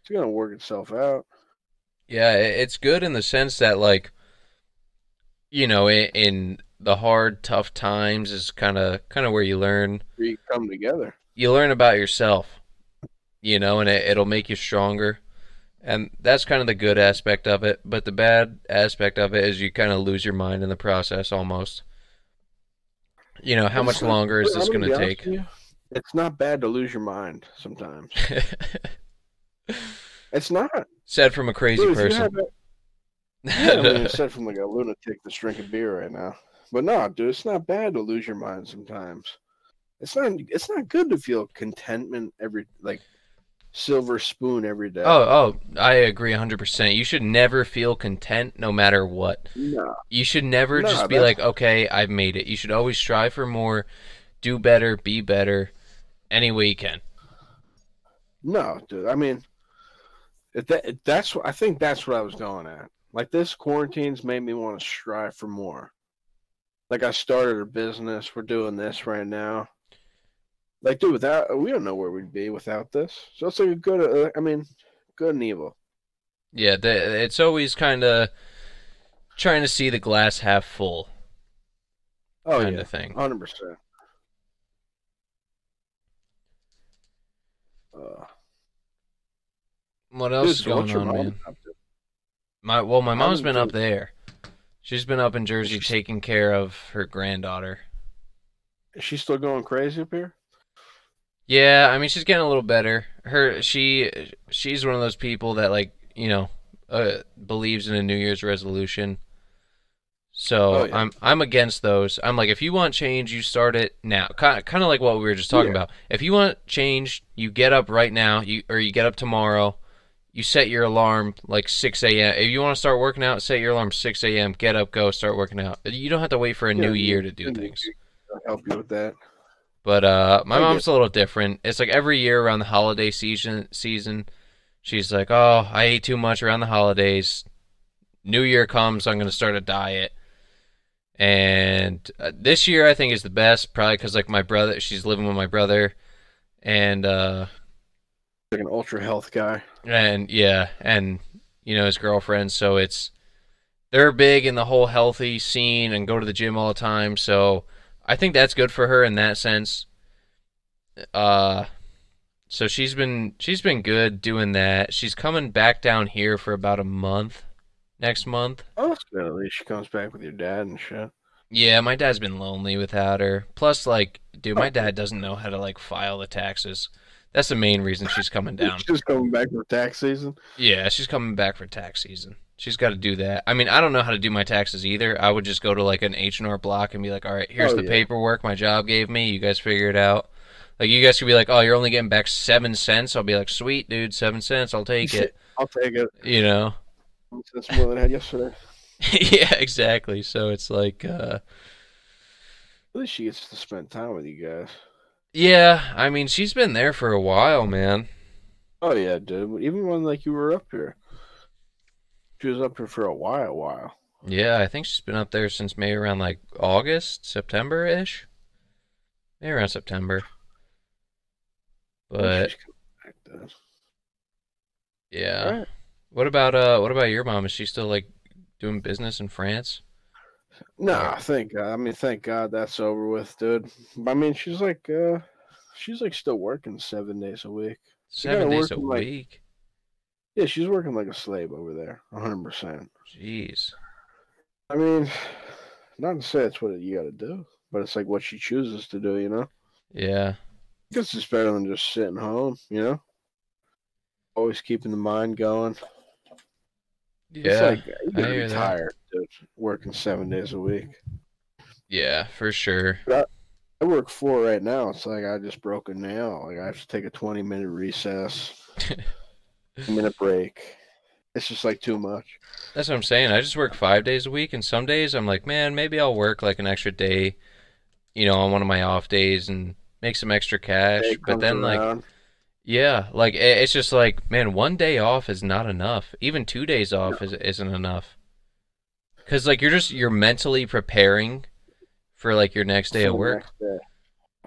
Speaker 1: it's gonna work itself out.
Speaker 2: Yeah, it's good in the sense that like you know, in, in the hard, tough times is kind of kind of where you learn
Speaker 1: We come together.
Speaker 2: you learn about yourself, you know, and it, it'll make you stronger. And that's kind of the good aspect of it, but the bad aspect of it is you kind of lose your mind in the process almost. You know, how much longer is this going to take?
Speaker 1: It's not bad to lose your mind sometimes. [laughs] It's not.
Speaker 2: Said from a crazy
Speaker 1: Dude,
Speaker 2: person. [laughs]
Speaker 1: Yeah, I mean, aside from like a lunatic that's drinking beer right now. But no, dude, it's not bad to lose your mind sometimes. It's not. It's not good to feel contentment every like silver spoon every day.
Speaker 2: Oh, oh, I agree 100%. You should never feel content no matter what.
Speaker 1: no,
Speaker 2: You should never
Speaker 1: No,
Speaker 2: just be
Speaker 1: that's-
Speaker 2: like, okay, I've made it. You should always strive for more, do better, be better, any way you can.
Speaker 1: no, dude. I mean, if that if that's what I think that's what I was going at. Like this quarantine's made me want to strive for more. Like I started a business. We're doing this right now. Like, dude, without we don't know where we'd be without this. So it's like a good. Uh, I mean, good and evil.
Speaker 2: Yeah, the, it's always kind of trying to see the glass half full
Speaker 1: Oh
Speaker 2: kind
Speaker 1: yeah,
Speaker 2: of thing.
Speaker 1: hundred percent. Uh,
Speaker 2: What else
Speaker 1: dude,
Speaker 2: is going on, man? My well, my mom's been up there. She's been up in Jersey taking care of her granddaughter.
Speaker 1: Is she still going crazy up here?
Speaker 2: Yeah, I mean she's getting a little better. Her she she's one of those people that like, you know, uh, believes in a New Year's resolution. So
Speaker 1: Oh, yeah.
Speaker 2: I'm I'm against those. I'm like if you want change, you start it now. Kind kind of like what we were just talking
Speaker 1: Yeah.
Speaker 2: about. If you want change, you get up right now, you or you get up tomorrow. You set your alarm like 6 a.m. If you want to start working out, set your alarm 6 a.m. Get up, go, start working out. You don't have to wait for a new year to do things.
Speaker 1: I'll help you with that.
Speaker 2: But uh, my
Speaker 1: I get
Speaker 2: mom's a little different. It's like every year around the holiday season, season, she's like, "Oh, I ate too much around the holidays. New Year comes, I'm gonna start a diet." And uh, this year, I think is the best, probably because like my brother, she's living with my brother, and uh,
Speaker 1: Like an ultra health guy.
Speaker 2: and yeah, and you know his girlfriend. So it's they're big in the whole healthy scene and go to the gym all the time. So I think that's good for her in that sense. Uh, so she's been she's been good doing that. She's coming back down here for about a month next month.
Speaker 1: Oh. At least she comes back with your dad and shit.
Speaker 2: Yeah, my dad's been lonely without her. Plus, like, dude, my dad doesn't know how to like file the taxes. That's the main reason she's coming [laughs] down.
Speaker 1: She's just coming back for tax season.
Speaker 2: Yeah, she's coming back for tax season. She's got to do that. I mean, I don't know how to do my taxes either. I would just go to like an H and R Block and be like, "All right, here's
Speaker 1: Oh,
Speaker 2: the
Speaker 1: yeah.
Speaker 2: paperwork my job gave me. You guys figure it out." Like, you guys could be like, "Oh, you're only getting back seven cents." I'll be like, "Sweet, dude, seven cents. I'll take [laughs] it."
Speaker 1: I'll take it.
Speaker 2: You know?
Speaker 1: That's more than I had yesterday. [laughs]
Speaker 2: yeah, exactly. So it's like, uh,
Speaker 1: At least she gets to spend time with you guys.
Speaker 2: yeah. I mean, she's been there for a while, man.
Speaker 1: Oh yeah, dude. Even when like you were up here, she was up here for a while. While.
Speaker 2: Yeah, I think she's been up there since maybe around like August, September ish. Maybe around September. But
Speaker 1: She's back, dude.
Speaker 2: yeah.
Speaker 1: Alright.
Speaker 2: What about uh what about your mom? Is she still like doing business in France?
Speaker 1: Nah, thank God. I mean, thank God that's over with, dude. I mean, she's like, uh, she's like still working seven days a week.
Speaker 2: Seven days a
Speaker 1: like-
Speaker 2: week?
Speaker 1: Yeah, she's working like a slave over there, hundred percent.
Speaker 2: Jeez.
Speaker 1: I mean, not to say it's what you got to do, but it's like what she chooses to do. You know,
Speaker 2: Yeah.
Speaker 1: guess it's better than just sitting home. You know, always keeping the mind going. It's
Speaker 2: Yeah.
Speaker 1: like you
Speaker 2: I
Speaker 1: gotta be tired, dude. Working seven days a week.
Speaker 2: Yeah, for sure.
Speaker 1: I work four right now. It's like I just broke a nail. Like I have to take a twenty minute recess, [laughs] minute break. It's just like too much.
Speaker 2: That's what I'm saying. I just work five days a week and some days I'm like, man, maybe I'll work like an extra day, you know, on one of my off days and make some extra cash.
Speaker 1: Day
Speaker 2: But then like. Yeah, like it's just like, man, one day off is not enough. Even two days off is isn't enough. Cause like you're just you're mentally preparing for like your next day
Speaker 1: for
Speaker 2: of work.
Speaker 1: day.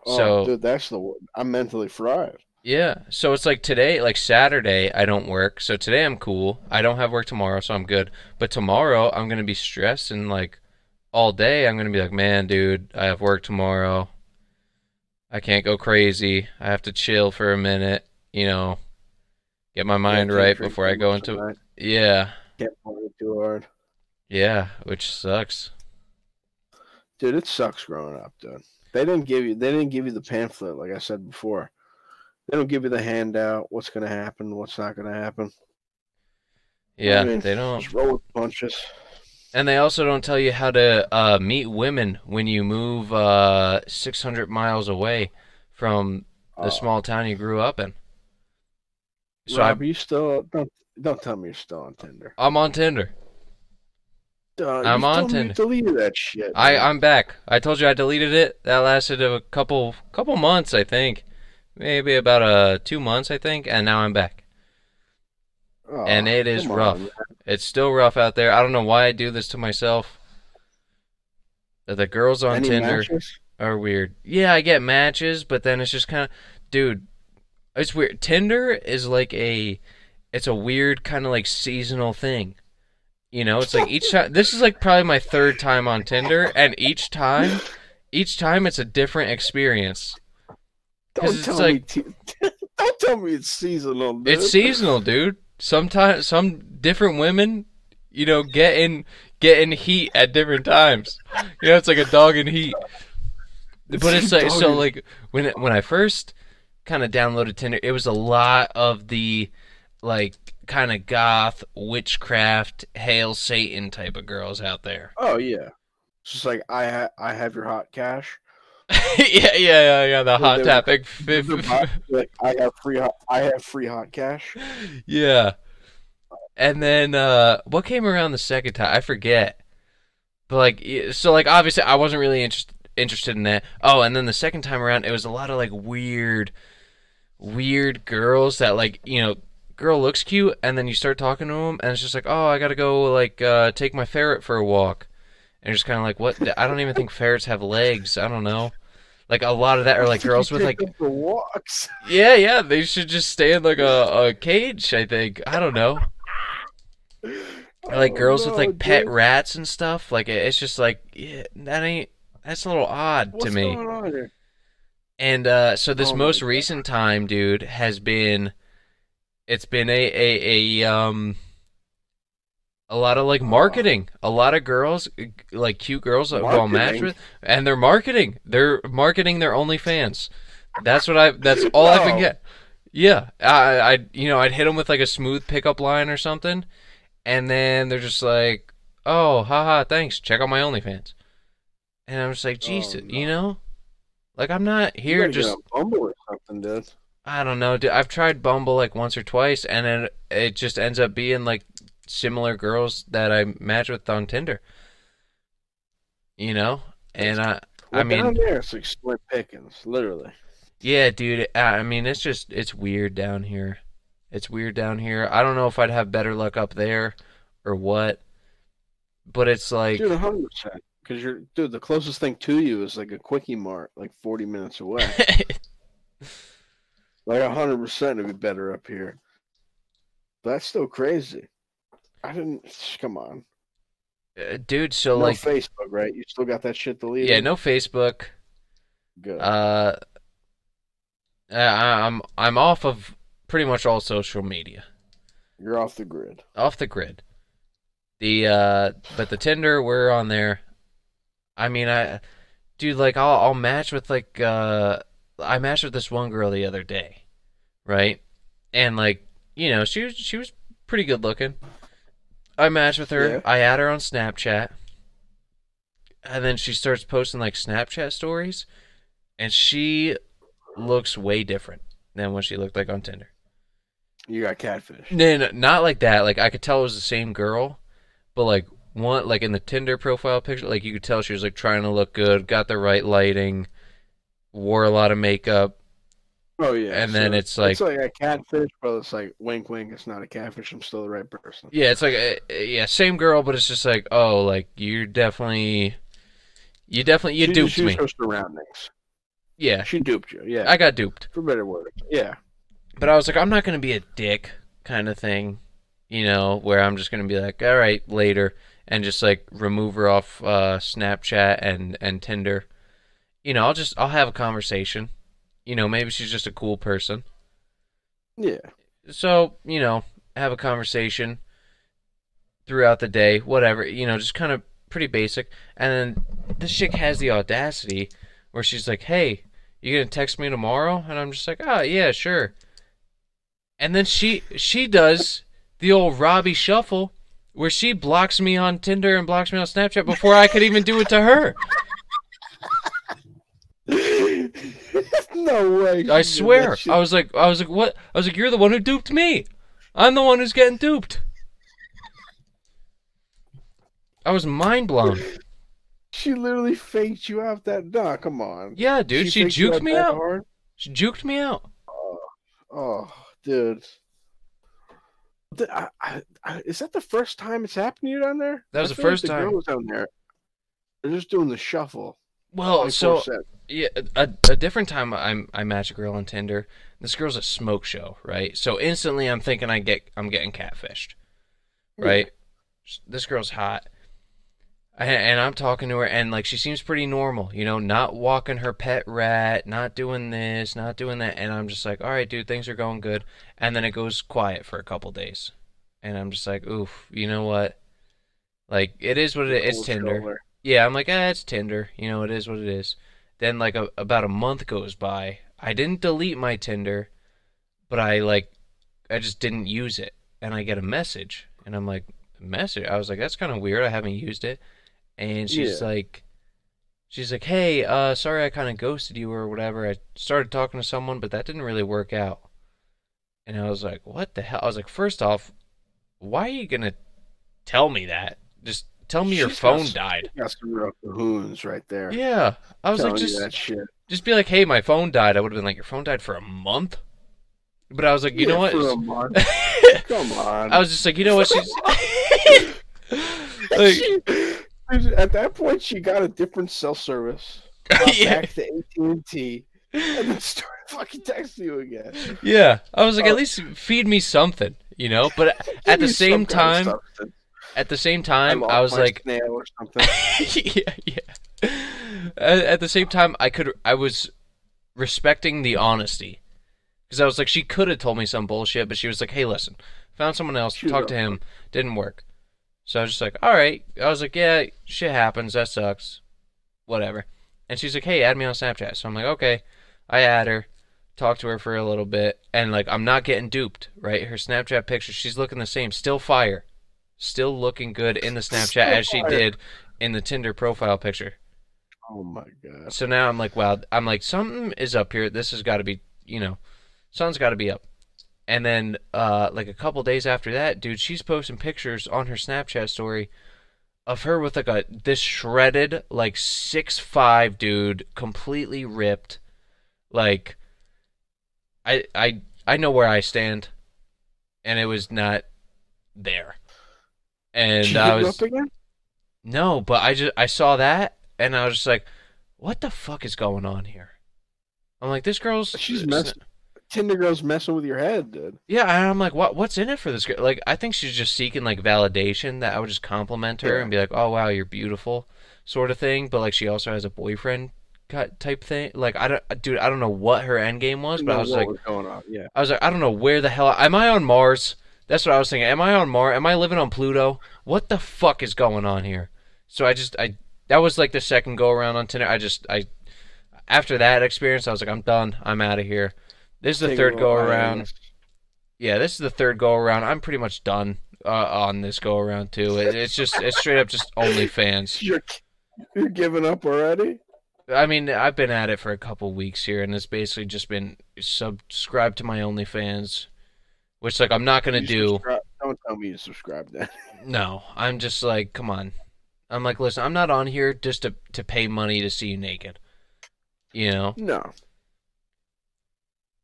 Speaker 1: Oh,
Speaker 2: So-
Speaker 1: dude, that's the. I'm mentally fried.
Speaker 2: Yeah, so it's like today, like Saturday, I don't work. So today I'm cool. I don't have work tomorrow, so I'm good. But tomorrow I'm gonna be stressed and like all day I'm gonna be like, man, dude, I have work tomorrow. I can't go crazy. I have to chill for a minute, you know, get my mind right before I go into
Speaker 1: tonight.
Speaker 2: yeah.
Speaker 1: Can't too hard.
Speaker 2: Yeah, which sucks.
Speaker 1: Dude, it sucks growing up, dude. They didn't give you they didn't give you the pamphlet like I said before. They don't give you the handout, what's gonna happen, what's not gonna happen.
Speaker 2: Yeah,
Speaker 1: I mean,
Speaker 2: they don't.
Speaker 1: Just roll with punches.
Speaker 2: And they also don't tell you how to uh, meet women when you move uh, 600 miles away from the
Speaker 1: Uh,
Speaker 2: small town you grew up in. So
Speaker 1: Rob, you still don't don't tell me you're still on Tinder.
Speaker 2: I, I'm on Tinder.
Speaker 1: Uh,
Speaker 2: I'm
Speaker 1: you
Speaker 2: on
Speaker 1: told me you
Speaker 2: Tinder.
Speaker 1: Deleted that shit.
Speaker 2: I I'm back. I told you I deleted it. That lasted a couple couple months, I think, maybe about uh two months, I think, and now I'm back.
Speaker 1: Oh,
Speaker 2: and it is
Speaker 1: come on,
Speaker 2: rough. It's still rough out there. I don't know why I do this to myself. The girls on
Speaker 1: Any
Speaker 2: Tinder
Speaker 1: matches?
Speaker 2: are weird. Yeah, I get matches, but then it's just kind of, dude, it's weird. Tinder is like a, it's a weird kind of like seasonal thing. You know, it's like each [laughs] time. This is like probably my third time on Tinder, and each time, each time it's a different experience.
Speaker 1: Don't
Speaker 2: it's
Speaker 1: tell
Speaker 2: like-
Speaker 1: me. [laughs] Don't tell me it's seasonal. Dude.
Speaker 2: It's seasonal, dude. Sometimes some different women, you know, get in get in heat at different times. You know, it's like a dog in heat. But it's like so like when it, when I first kind of downloaded Tinder, it was a lot of the like kind of goth witchcraft hail Satan type of girls out there.
Speaker 1: Oh yeah. It's just like I ha- I have your hot cash. [laughs]
Speaker 2: yeah, yeah, yeah, yeah. The hot topic.
Speaker 1: Like I have free hot I have free hot cash. [laughs]
Speaker 2: Yeah. And then uh what came around the second time? I forget. But like so like obviously I wasn't really interested interested in that. Oh, and then the second time around it was a lot of like weird weird girls that like, you know, girl looks cute and then you start talking to them and it's just like, "Oh, I got to go like uh take my ferret for a walk." And you're just kind of like, "What? I don't even think ferrets have legs. I don't know." Like a lot of that are like girls with like
Speaker 1: Take them for walks. [laughs]
Speaker 2: yeah, yeah, they should just stay in like a, a cage, I think. I don't know. Or, like
Speaker 1: Oh,
Speaker 2: girls with like pet rats and stuff. Like it's just like yeah, that ain't that's a little odd
Speaker 1: What's
Speaker 2: to me.
Speaker 1: going on here?
Speaker 2: And uh so this
Speaker 1: Oh
Speaker 2: most recent time, dude, has been it's been a a, a um a lot of like marketing. A lot of girls like cute girls that I'll match with and they're marketing. They're marketing their OnlyFans. That's what I that's all I
Speaker 1: can
Speaker 2: get. Yeah, I I you know, I'd hit them with like a smooth pickup line or something and then they're just like, "Oh, haha, thanks. Check out my OnlyFans." And I'm just like,
Speaker 1: Oh,
Speaker 2: "Jesus,
Speaker 1: no.
Speaker 2: you know? Like I'm not here just
Speaker 1: Bumble or something, dude.
Speaker 2: I don't know. dude. I've tried Bumble like once or twice, and it it just ends up being like similar girls that I match with on Tinder. You know, and I I mean,
Speaker 1: down there it's like slim pickings, literally.
Speaker 2: yeah, dude. I mean, it's just it's weird down here. It's weird down here. I don't know if I'd have better luck up there or what, but it's like
Speaker 1: Dude, hundred percent. Because you're, dude, the closest thing to you is like a quickie mart, like forty minutes away. [laughs] like hundred percent, it'd be better up here. That's still crazy. I didn't. Come on.
Speaker 2: Uh, dude. So
Speaker 1: no
Speaker 2: like,
Speaker 1: Facebook, right? You still got that shit deleted.
Speaker 2: yeah, no Facebook.
Speaker 1: Good.
Speaker 2: Uh, I- I'm I'm off of pretty much all social media,
Speaker 1: you're off the grid.
Speaker 2: off the grid. The uh, but the Tinder we're on there. I mean, I, dude, like I'll I'll match with like uh, I matched with this one girl the other day, right? And like you know, she was she was pretty good looking. I matched with her.
Speaker 1: Yeah.
Speaker 2: I add her on Snapchat, and then she starts posting like Snapchat stories, and she looks way different than what she looked like on Tinder.
Speaker 1: You got catfish.
Speaker 2: No, no, not like that. Like I could tell it was the same girl, but like one, like in the Tinder profile picture, like you could tell she was like trying to look good, got the right lighting, wore a lot of makeup,
Speaker 1: Oh yeah.
Speaker 2: and then it's like,
Speaker 1: it's like a catfish, but it's like wink, wink. It's not a catfish. I'm still the right person.
Speaker 2: yeah, it's like, uh, yeah, same girl, but it's just like, oh, like you're definitely, you definitely, you
Speaker 1: she,
Speaker 2: duped me.
Speaker 1: her surroundings.
Speaker 2: Yeah,
Speaker 1: She duped you. Yeah.
Speaker 2: I got duped.
Speaker 1: for better words. Yeah.
Speaker 2: But I was like, I'm not gonna be a dick kind of thing, you know, where I'm just gonna be like, all right, later, and just like remove her off uh, Snapchat and and Tinder. You know, I'll just I'll have a conversation. You know, maybe she's just a cool person.
Speaker 1: Yeah.
Speaker 2: So you know, have a conversation throughout the day, whatever. You know, just kind of pretty basic. And then this chick has the audacity where she's like, "Hey, you gonna text me tomorrow?" And I'm just like, "Oh yeah, sure." And then she she does the old Robbie Shuffle, where she blocks me on Tinder and blocks me on Snapchat before I could even do it to her. [laughs] [laughs]
Speaker 1: no way.
Speaker 2: I swear. I was like, I was like, what? I was like, you're the one who duped me. I'm the one who's getting duped. I was mind blown.
Speaker 1: She literally faked you out that. Nah, come on.
Speaker 2: Yeah, dude, she,
Speaker 1: you
Speaker 2: juked me out.
Speaker 1: hard?
Speaker 2: She juked me out.
Speaker 1: Oh, oh dude. I, I, I, is that the first time it's happened to you down there?
Speaker 2: That was the
Speaker 1: feel like
Speaker 2: first
Speaker 1: the
Speaker 2: time.
Speaker 1: girls down there, they're just doing the shuffle.
Speaker 2: Well, so
Speaker 1: 24/7.
Speaker 2: yeah, a, a different time I'm I match a girl on Tinder. This girl's a smoke show, right? So instantly I'm thinking I get I'm getting catfished, right? This girl's hot, and, and I'm talking to her, and like she seems pretty normal, you know, not walking her pet rat, not doing this, not doing that, and I'm just like, all right, dude, things are going good, and then it goes quiet for a couple days, and I'm just like, oof, you know what? Like it is what it is. It's Tinder. Yeah, I'm like, eh, it's Tinder. You know, it is what it is. Then like a, about a month goes by. I didn't delete my Tinder, but I like, I just didn't use it, and I get a message, and I'm like, message. I was like, that's kind of weird. I haven't used it, and she's
Speaker 1: Yeah.
Speaker 2: like, she's like, hey, uh, sorry, I kind of ghosted you or whatever. I started talking to someone, but that didn't really work out. And I was like, what the hell? I was like, first off, why are you gonna tell me that? Just tell me your
Speaker 1: She's got
Speaker 2: phone
Speaker 1: some-
Speaker 2: died.
Speaker 1: Got some real cahoons right there.
Speaker 2: Yeah, I was
Speaker 1: telling
Speaker 2: like, just just be like, hey, my phone died. I would have been like, your phone died for a month. But I was like, you
Speaker 1: Yeah,
Speaker 2: know what?
Speaker 1: For a month. [laughs] Come on.
Speaker 2: I was just like, you know what? She's [laughs] like,
Speaker 1: She- at that point, she got a different cell service. [laughs] Got
Speaker 2: yeah,
Speaker 1: back to AT and T, and then started fucking texting you again.
Speaker 2: yeah. I was like,
Speaker 1: Oh.
Speaker 2: at least feed me something, you know. But at the same
Speaker 1: kind
Speaker 2: time,
Speaker 1: of.
Speaker 2: At the same time, I was like,
Speaker 1: or [laughs] something.
Speaker 2: yeah, yeah. At, at the same time, I could, I was respecting the honesty because I was like, she could have told me some bullshit, but she was like, hey, listen, found someone else,
Speaker 1: Shoot
Speaker 2: talked to him, didn't work. So I was just like, all right. I was like, yeah, shit happens. That sucks. Whatever. And she's like, hey, add me on Snapchat. So I'm like, okay. I add her, talk to her for a little bit, and like, I'm not getting duped, right? Her Snapchat picture, she's looking the same, still fire, still looking good in the [laughs] Snapchat as she did in the Tinder profile picture.
Speaker 1: Oh my god.
Speaker 2: So now I'm like, wow, I'm like, something is up here. This has got to be, you know, something's got to be up. And then, uh, like a couple days after that, dude, she's posting pictures on her Snapchat story of her with like a this shredded, like six five dude, completely ripped. Like, I I I know where I stand, and it was not there. And
Speaker 1: She
Speaker 2: I was
Speaker 1: up again?
Speaker 2: no, but I just I saw that and I was just like, what the fuck is going on here? I'm like, this girl's
Speaker 1: She's messing. Tinder girl's messing with your head, dude.
Speaker 2: Yeah, and I'm like, what what's in it for this girl? Like, I think she's just seeking like validation that I would just compliment her
Speaker 1: Yeah.
Speaker 2: and be like, oh wow, you're beautiful, sort of thing. But like, she also has a boyfriend cut type thing. Like, I don't, dude, I don't know what her end game was, but I was like,
Speaker 1: was going on? Yeah.
Speaker 2: I was like, I don't know where the hell am I on Mars? That's what I was thinking. Am I on Mars? Am I living on Pluto? What the fuck is going on here? So I just I that was like the second go around on Tinder. I just I after that experience, I was like, I'm done. I'm out of here. This is the
Speaker 1: Take
Speaker 2: third go around. Yeah, this is the third go around. I'm pretty much done uh, on this go around too. It, it's just it's straight up just OnlyFans. [laughs]
Speaker 1: You're, you're giving up already?
Speaker 2: I mean, I've been at it for a couple weeks here, and it's basically just been subscribe to my OnlyFans, which like I'm not gonna
Speaker 1: You
Speaker 2: do.
Speaker 1: subscribe- Don't tell me you subscribe then. [laughs]
Speaker 2: No, I'm just like, come on. I'm like, listen, I'm not on here just to to pay money to see you naked. You know?
Speaker 1: No.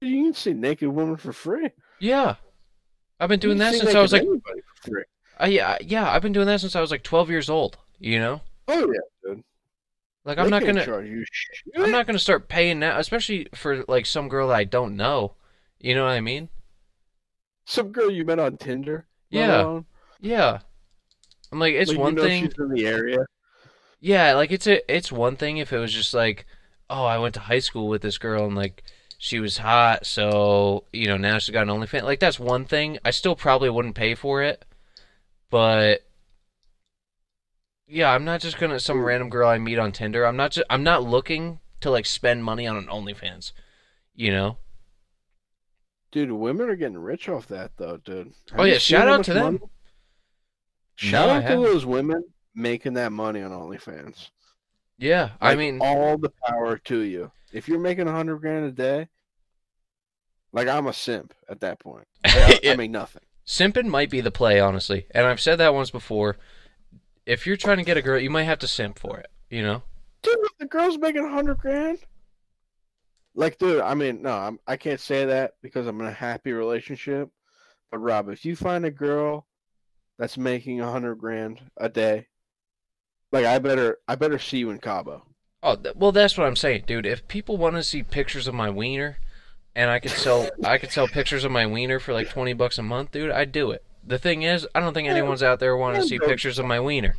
Speaker 1: You can see naked women for free.
Speaker 2: Yeah. I've been doing that since I was like,
Speaker 1: anybody for free.
Speaker 2: uh, yeah, yeah, I've been doing that since I was like 12 years old. You know?
Speaker 1: Oh yeah, dude.
Speaker 2: Like
Speaker 1: They
Speaker 2: I'm not gonna. I'm not gonna start paying now, especially for like some girl that I don't know. You know what I mean?
Speaker 1: Some girl you met on Tinder.
Speaker 2: Yeah. Yeah. I'm like, it's
Speaker 1: Like,
Speaker 2: one
Speaker 1: you know
Speaker 2: thing.
Speaker 1: She's in the area.
Speaker 2: Yeah, like it's a it's one thing if it was just like, oh, I went to high school with this girl and like she was hot, so you know now she's got an OnlyFans. Like that's one thing. I still probably wouldn't pay for it, but yeah, I'm not just gonna some mm. random girl I meet on Tinder. I'm not just I'm not looking to like spend money on an OnlyFans. You know?
Speaker 1: Dude, women are getting rich off that though, dude. Have
Speaker 2: Oh, yeah, shout out to them.
Speaker 1: money- Shout
Speaker 2: No,
Speaker 1: out to those women making that money on OnlyFans.
Speaker 2: Yeah, I mean,
Speaker 1: all the power to you. If you're making a hundred grand a day, like I'm a simp at that point. [laughs] Like, I. I make nothing.
Speaker 2: simping might be the play, honestly. And I've said that once before. If you're trying to get a girl, you might have to simp for it. You know?
Speaker 1: Dude, the girl's making a hundred grand. Like, dude, I mean, no, I'm, I can't say that because I'm in a happy relationship. But Rob, if you find a girl that's making a hundred grand a day, like I better, I better see you in Cabo.
Speaker 2: Oh, th- well, that's what I'm saying, dude. If people want to see pictures of my wiener, and I could sell, I could sell pictures of my wiener for like twenty bucks a month, dude. I'd do it. The thing is, I don't think anyone's out there wanting to see pictures of my wiener.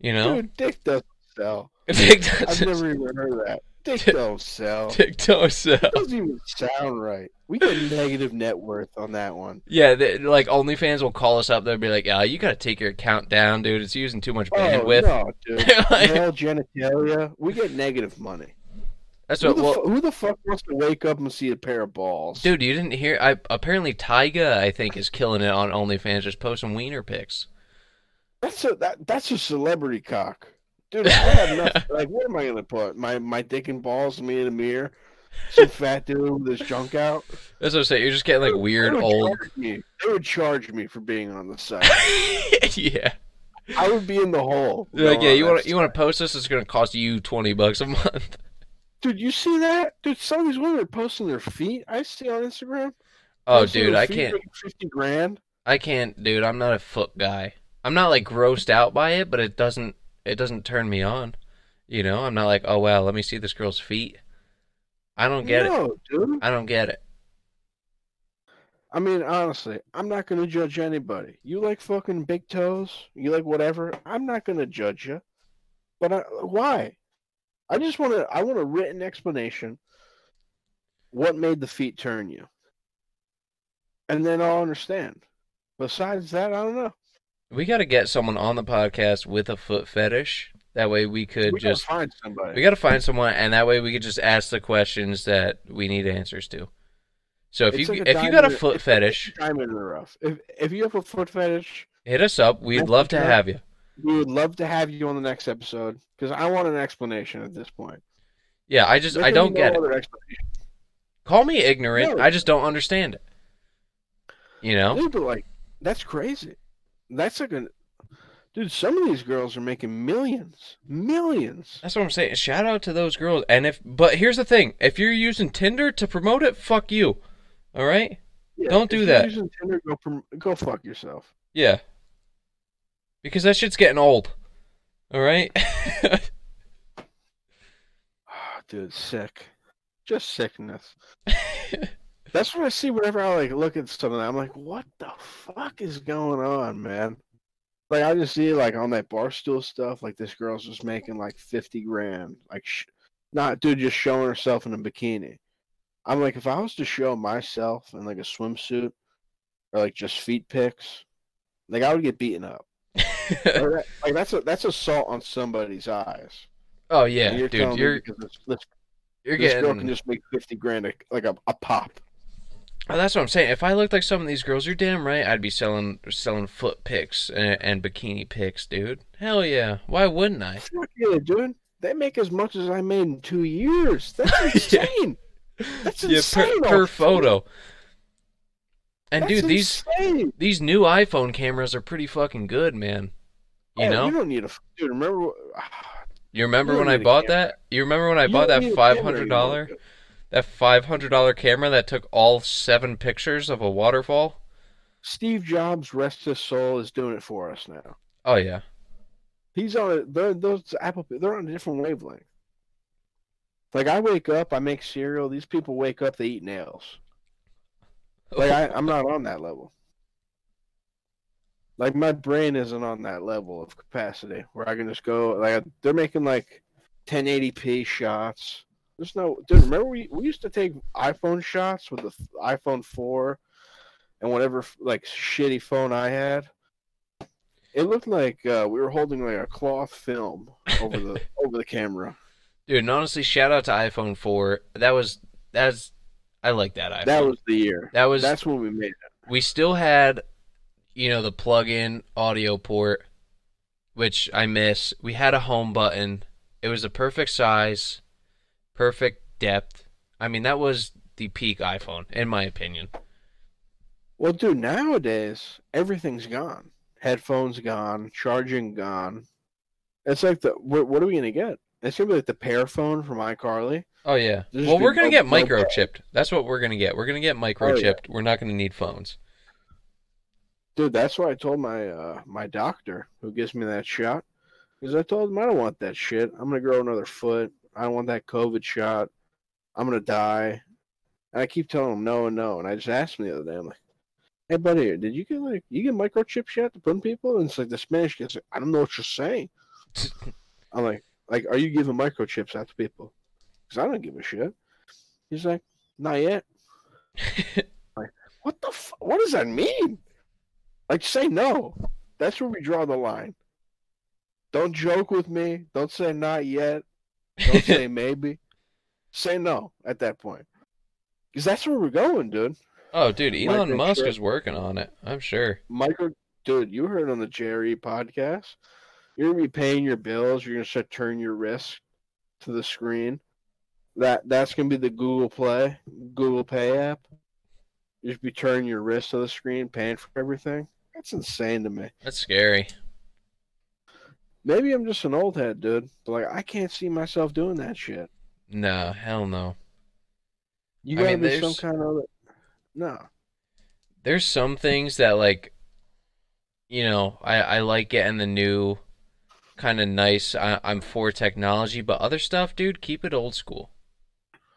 Speaker 2: You know,
Speaker 1: Dude, dick doesn't sell. [laughs]
Speaker 2: Dick doesn't.
Speaker 1: I've never even heard of that. Dick don't sell.
Speaker 2: Dick don't sell.
Speaker 1: It doesn't even sound right. We get negative net worth on that one.
Speaker 2: Yeah, they, like OnlyFans will call us up. They'll be like, "Yeah, you got to take your account down, dude. It's using too much
Speaker 1: oh,
Speaker 2: bandwidth." Oh bandwidth."
Speaker 1: no, dude. [laughs]
Speaker 2: Like-
Speaker 1: Male genitalia. We get negative money.
Speaker 2: That's
Speaker 1: Who
Speaker 2: what.
Speaker 1: the,
Speaker 2: Well,
Speaker 1: fu- who the fuck wants to wake up and see a pair of balls?
Speaker 2: dude, you didn't hear? I apparently Tyga, I think, is killing it on OnlyFans, just posting wiener pics.
Speaker 1: that's a that, that's a celebrity cock. Dude, I have nothing. [laughs] like, what am I gonna put? My my dick and balls, me in a mirror, some fat dude with his junk out.
Speaker 2: That's what I'm saying. You're just getting like weird old.
Speaker 1: They would charge me for being on the site. [laughs]
Speaker 2: yeah.
Speaker 1: I would be in the hole.
Speaker 2: Like, yeah, you want you want to post this? It's gonna cost you twenty bucks a month. [laughs]
Speaker 1: Dude, you see that? Dude, some of these women are posting their feet. I see on Instagram.
Speaker 2: Oh, dude, I can't.
Speaker 1: Fifty grand.
Speaker 2: I can't, dude. I'm not a foot guy. I'm not like grossed out by it, but it doesn't it doesn't turn me on. You know, I'm not like, oh wow, let me see this girl's feet. I don't get it.
Speaker 1: dude.
Speaker 2: I don't get it.
Speaker 1: I mean, honestly, I'm not gonna judge anybody. You like fucking big toes? You like whatever? I'm not gonna judge you. But I, why? I just want to. I want a written explanation. What made the feet turn you? And then I'll understand. Besides that, I don't know.
Speaker 2: We got to get someone on the podcast with a foot fetish. That way we could
Speaker 1: We
Speaker 2: just
Speaker 1: find somebody.
Speaker 2: we got to find someone, and that way we could just ask the questions that we need answers to. So if
Speaker 1: It's
Speaker 2: you
Speaker 1: like
Speaker 2: if you got a foot
Speaker 1: it's like
Speaker 2: fetish,
Speaker 1: diamond in the rough. If if you have a foot fetish,
Speaker 2: hit us up. We'd love to have you.
Speaker 1: we would love to have you on the next episode because I want an explanation at this point.
Speaker 2: Yeah, I just
Speaker 1: There
Speaker 2: I don't
Speaker 1: be
Speaker 2: get it. Call me ignorant.
Speaker 1: No.
Speaker 2: I just don't understand it. You know?
Speaker 1: Dude, but like that's crazy. That's like a dude. Some of these girls are making millions, millions.
Speaker 2: That's what I'm saying. Shout out to those girls. And if but here's the thing, if you're using Tinder to promote it, fuck you. All right?
Speaker 1: Yeah,
Speaker 2: Don't
Speaker 1: if
Speaker 2: do
Speaker 1: you're
Speaker 2: that.
Speaker 1: Using Tinder, go prom- go fuck yourself.
Speaker 2: Yeah. Because that shit's getting old. All right? [laughs]
Speaker 1: Ah, dude, sick. Just sickness. [laughs] That's what I see whenever I like look at something. I'm like, what the fuck is going on, man? Like I just see like on that barstool stuff, like this girl's just making like fifty grand, like, sh- not dude, just showing herself in a bikini. I'm like, if I was to show myself in like a swimsuit or like just feet pics, like I would get beaten up. [laughs] That- like that's a that's assault on somebody's eyes.
Speaker 2: oh yeah,
Speaker 1: you're
Speaker 2: dude, you're
Speaker 1: this, this,
Speaker 2: you're
Speaker 1: this girl can
Speaker 2: getting
Speaker 1: just make fifty grand a, like a, a pop.
Speaker 2: Oh, that's what I'm saying. If I looked like some of these girls, you're damn right. I'd be selling selling foot pics and, and bikini pics, dude. Hell yeah. Why wouldn't I?
Speaker 1: Fuck yeah, dude. They make as much as I made in two years. [laughs] That's
Speaker 2: Yeah.
Speaker 1: insane. That's
Speaker 2: Yeah,
Speaker 1: insane.
Speaker 2: per, per photo. And
Speaker 1: That's
Speaker 2: dude, these
Speaker 1: insane.
Speaker 2: these new iPhone cameras are pretty fucking good, man. You
Speaker 1: Oh,
Speaker 2: know?
Speaker 1: you don't need a dude. Remember? [sighs]
Speaker 2: You remember
Speaker 1: You
Speaker 2: when I bought that? You remember when I
Speaker 1: you
Speaker 2: bought that
Speaker 1: five hundred dollar?
Speaker 2: five
Speaker 1: camera
Speaker 2: hundred
Speaker 1: anymore,
Speaker 2: dollar
Speaker 1: dude.
Speaker 2: That five hundred dollar camera that took all seven pictures of a waterfall?
Speaker 1: Steve Jobs, rest his soul, is doing it for us now.
Speaker 2: Oh yeah.
Speaker 1: He's on it. They're, those Apple. They're on a different wavelength. Like I wake up, I make cereal. These people wake up, they eat nails. Like I, I'm not on that level. Like my brain isn't on that level of capacity where I can just go. Like they're making like 1080p shots. There's no dude. Remember we we used to take iPhone shots with the iPhone 4 and whatever like shitty phone I had. It looked like uh, we were holding like a cloth film over the [laughs] over the camera.
Speaker 2: Dude, and honestly, shout out to iPhone 4. That was that's I like that iPhone.
Speaker 1: That was the year.
Speaker 2: that was
Speaker 1: That's when we made it.
Speaker 2: we still had you know the plug-in audio port which I miss. We had a home button. It was the perfect size, perfect depth. I mean, that was the peak iPhone in my opinion.
Speaker 1: Well, dude, nowadays everything's gone. Headphones gone, charging gone. It's like the what, what are we gonna get? It's gonna be like the pear phone from iCarly.
Speaker 2: Oh yeah.
Speaker 1: There's
Speaker 2: Well, we're gonna get microchipped. That's what we're gonna get. We're gonna get microchipped. We're not gonna need phones.
Speaker 1: Dude, that's why I told my uh my doctor who gives me that shot. Because I told him I don't want that shit. I'm gonna grow another foot. I don't want that COVID shot. I'm gonna die. And I keep telling him no and no. And I just asked him the other day, I'm like, Hey buddy, did you get like you get microchip shot to put in people? And it's like the Spanish gets like, I don't know what you're saying. [laughs] I'm like, like, are you giving microchips out to people? Because I don't give a shit. He's like, not yet. [laughs] like, what the? F- what does that mean? Like, say no. That's where we draw the line. Don't joke with me. Don't say not yet. Don't [laughs] say maybe. Say no at that point. Because that's where we're going, dude.
Speaker 2: oh, dude, Elon Musk
Speaker 1: Microchip.
Speaker 2: is working on it. I'm sure.
Speaker 1: Micro, dude, you heard on the Jerry podcast. You're gonna be paying your bills. You're gonna start turning your wrist to the screen. That that's gonna be the Google Play, Google Pay app. You just be turning your wrist to the screen, paying for everything. That's insane to me.
Speaker 2: That's scary.
Speaker 1: Maybe I'm just an old head, dude. But like, I can't see myself doing that shit.
Speaker 2: No, hell no.
Speaker 1: You gotta
Speaker 2: mean,
Speaker 1: be some kind of no.
Speaker 2: There's some things that like, you know, I I like getting the new, kind of nice. I, I'm for technology, but other stuff, dude, keep it old school.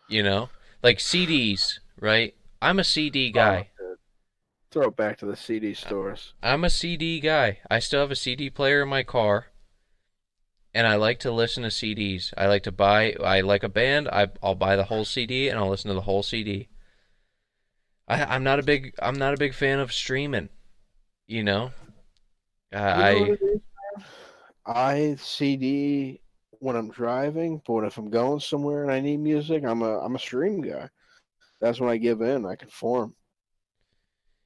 Speaker 2: You know, like CDs, right? I'm a CD oh, guy.
Speaker 1: Oh. Throw it back to the CD stores.
Speaker 2: I'm a CD guy. I still have a CD player in my car, and I like to listen to CDs. I like to buy. I like a band. I I'll buy the whole CD and I'll listen to the whole CD. I I'm not a big I'm not a big fan of streaming. You know, uh,
Speaker 1: You know
Speaker 2: I
Speaker 1: is? I CD when I'm driving, but if I'm going somewhere and I need music, I'm a I'm a stream guy. That's when I give in. I conform.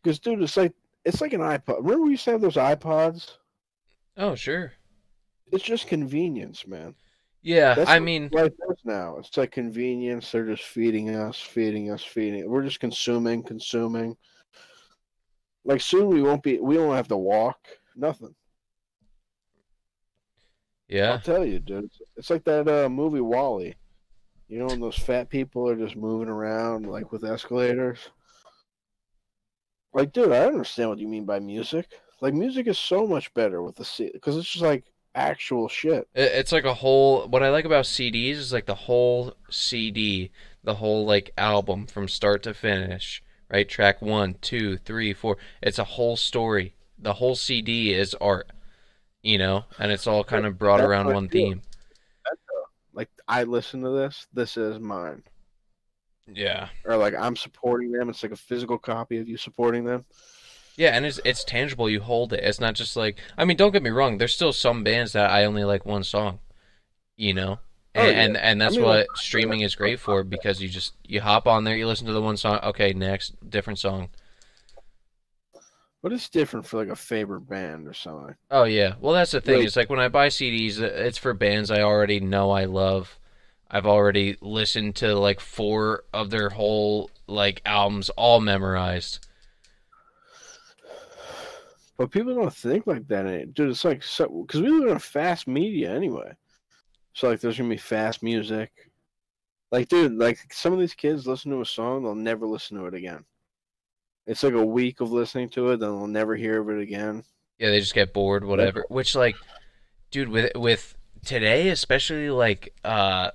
Speaker 1: Because dude, it's like it's like an iPod. Remember we used to have those iPods?
Speaker 2: oh sure
Speaker 1: It's just convenience, man.
Speaker 2: yeah.
Speaker 1: That's
Speaker 2: I mean
Speaker 1: life is now. It's like convenience. They're just feeding us, feeding us, feeding. We're just consuming, consuming. Like soon we won't be. We won't have to walk. Nothing.
Speaker 2: Yeah, I'll
Speaker 1: tell you, dude. It's, like that uh, movie WALL-E. You know, when those fat people are just moving around like with escalators. Like, dude, I understand what you mean by music. Like, music is so much better with the because it's just like actual shit.
Speaker 2: It- It's like a whole. What I like about CDs is like the whole CD, the whole like album from start to finish. Right, track one, two, three, four. It's a whole story. The whole CD is art, you know, and it's all kind of brought
Speaker 1: That's
Speaker 2: around one theme.
Speaker 1: Like, I listen to this. This is mine.
Speaker 2: Yeah,
Speaker 1: Or like I'm supporting them. It's like a physical copy of you supporting them.
Speaker 2: Yeah, and it's it's tangible. You hold it. It's not just like. I mean, don't get me wrong. There's still some bands that I only like one song, you know.
Speaker 1: Oh,
Speaker 2: And,
Speaker 1: yeah.
Speaker 2: and and that's
Speaker 1: mean,
Speaker 2: what
Speaker 1: like,
Speaker 2: streaming is great for because you just you hop on there, you listen to the one song, okay, next, different song.
Speaker 1: But it's different for like a favorite band or something.
Speaker 2: Oh yeah. Well, that's the thing.
Speaker 1: Like-
Speaker 2: It's like when I buy CDs, it's for bands I already know I love. I've already listened to like four of their whole like albums, all memorized.
Speaker 1: But people don't think like that, dude. It's like so because we live in a fast media anyway. So like, there's gonna be fast music. Like, dude, like some of these kids listen to a song, they'll never listen to it again. It's like a week of listening to it, then they'll never hear of it again.
Speaker 2: Yeah, they just get bored, whatever. Which like, dude, with with today, especially like uh,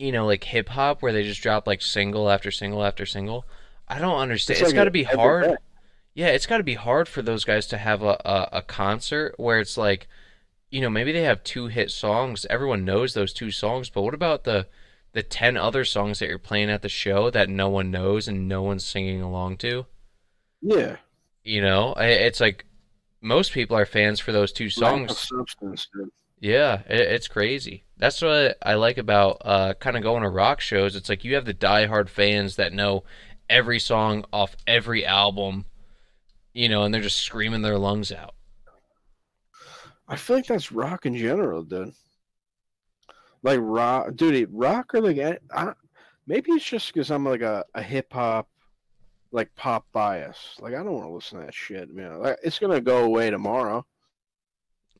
Speaker 2: you know, like hip hop, where they just drop like single after single after single. I don't understand. It's
Speaker 1: like
Speaker 2: got to be hard.
Speaker 1: day.
Speaker 2: Yeah, it's got to be hard for those guys to have a, a, a concert where it's like, you know, maybe they have two hit songs. Everyone knows those two songs, but what about the the 10 other songs that you're playing at the show that no one knows and no one's singing along to?
Speaker 1: Yeah,
Speaker 2: You know, it's like most people are fans for those two songs.
Speaker 1: substance.
Speaker 2: Yeah, it, it's crazy. That's what I like about uh, kind of going to rock shows. It's like you have the diehard fans that know every song off every album, you know, and they're just screaming their lungs out.
Speaker 1: I feel like that's rock in general, dude. Like rock, dude. Rock or like I, maybe it's just because I'm like a, a hip hop, like pop bias. Like I don't want to listen to that shit, man. Like, it's gonna go away tomorrow.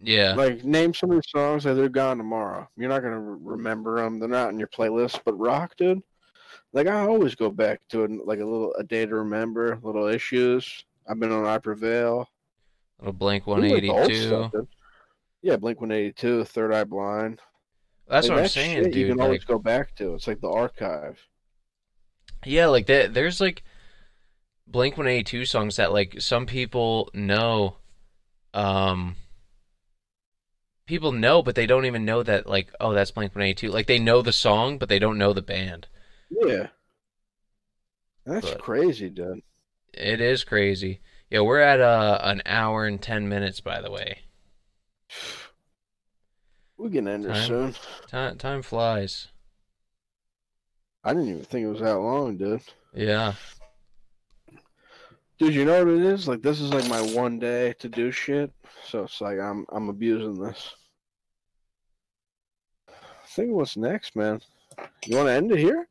Speaker 2: Yeah.
Speaker 1: Like name some of the songs that they're gone tomorrow. You're not gonna remember them. They're not in your playlist. But rock, dude. Like I always go back to it, like a little a day to remember, little issues. I've been on I Prevail.
Speaker 2: Little Blink 182.
Speaker 1: Yeah, Blink 182, Third Eye Blind.
Speaker 2: That's like, what I'm saying, dude.
Speaker 1: You can
Speaker 2: like,
Speaker 1: always go back to. It's like the archive.
Speaker 2: Yeah, like that. There's like Blink 182 songs that like some people know. Um, people know, but they don't even know that like, oh, that's Blink 182. Like they know the song, but they don't know the band.
Speaker 1: Yeah, that's but crazy, dude.
Speaker 2: It is crazy. Yeah, we're at uh, an hour and ten minutes, by the way.
Speaker 1: We can end it soon.
Speaker 2: Time time flies.
Speaker 1: I didn't even think it was that long, dude.
Speaker 2: Yeah.
Speaker 1: Dude, you know what it is? Like this is like my one day to do shit. So it's like I'm I'm abusing this. Think what's next, man. You want to end it here?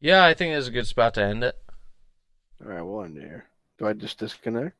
Speaker 2: Yeah, I think it's a good spot to end it.
Speaker 1: All right, we'll end here. Do I just disconnect?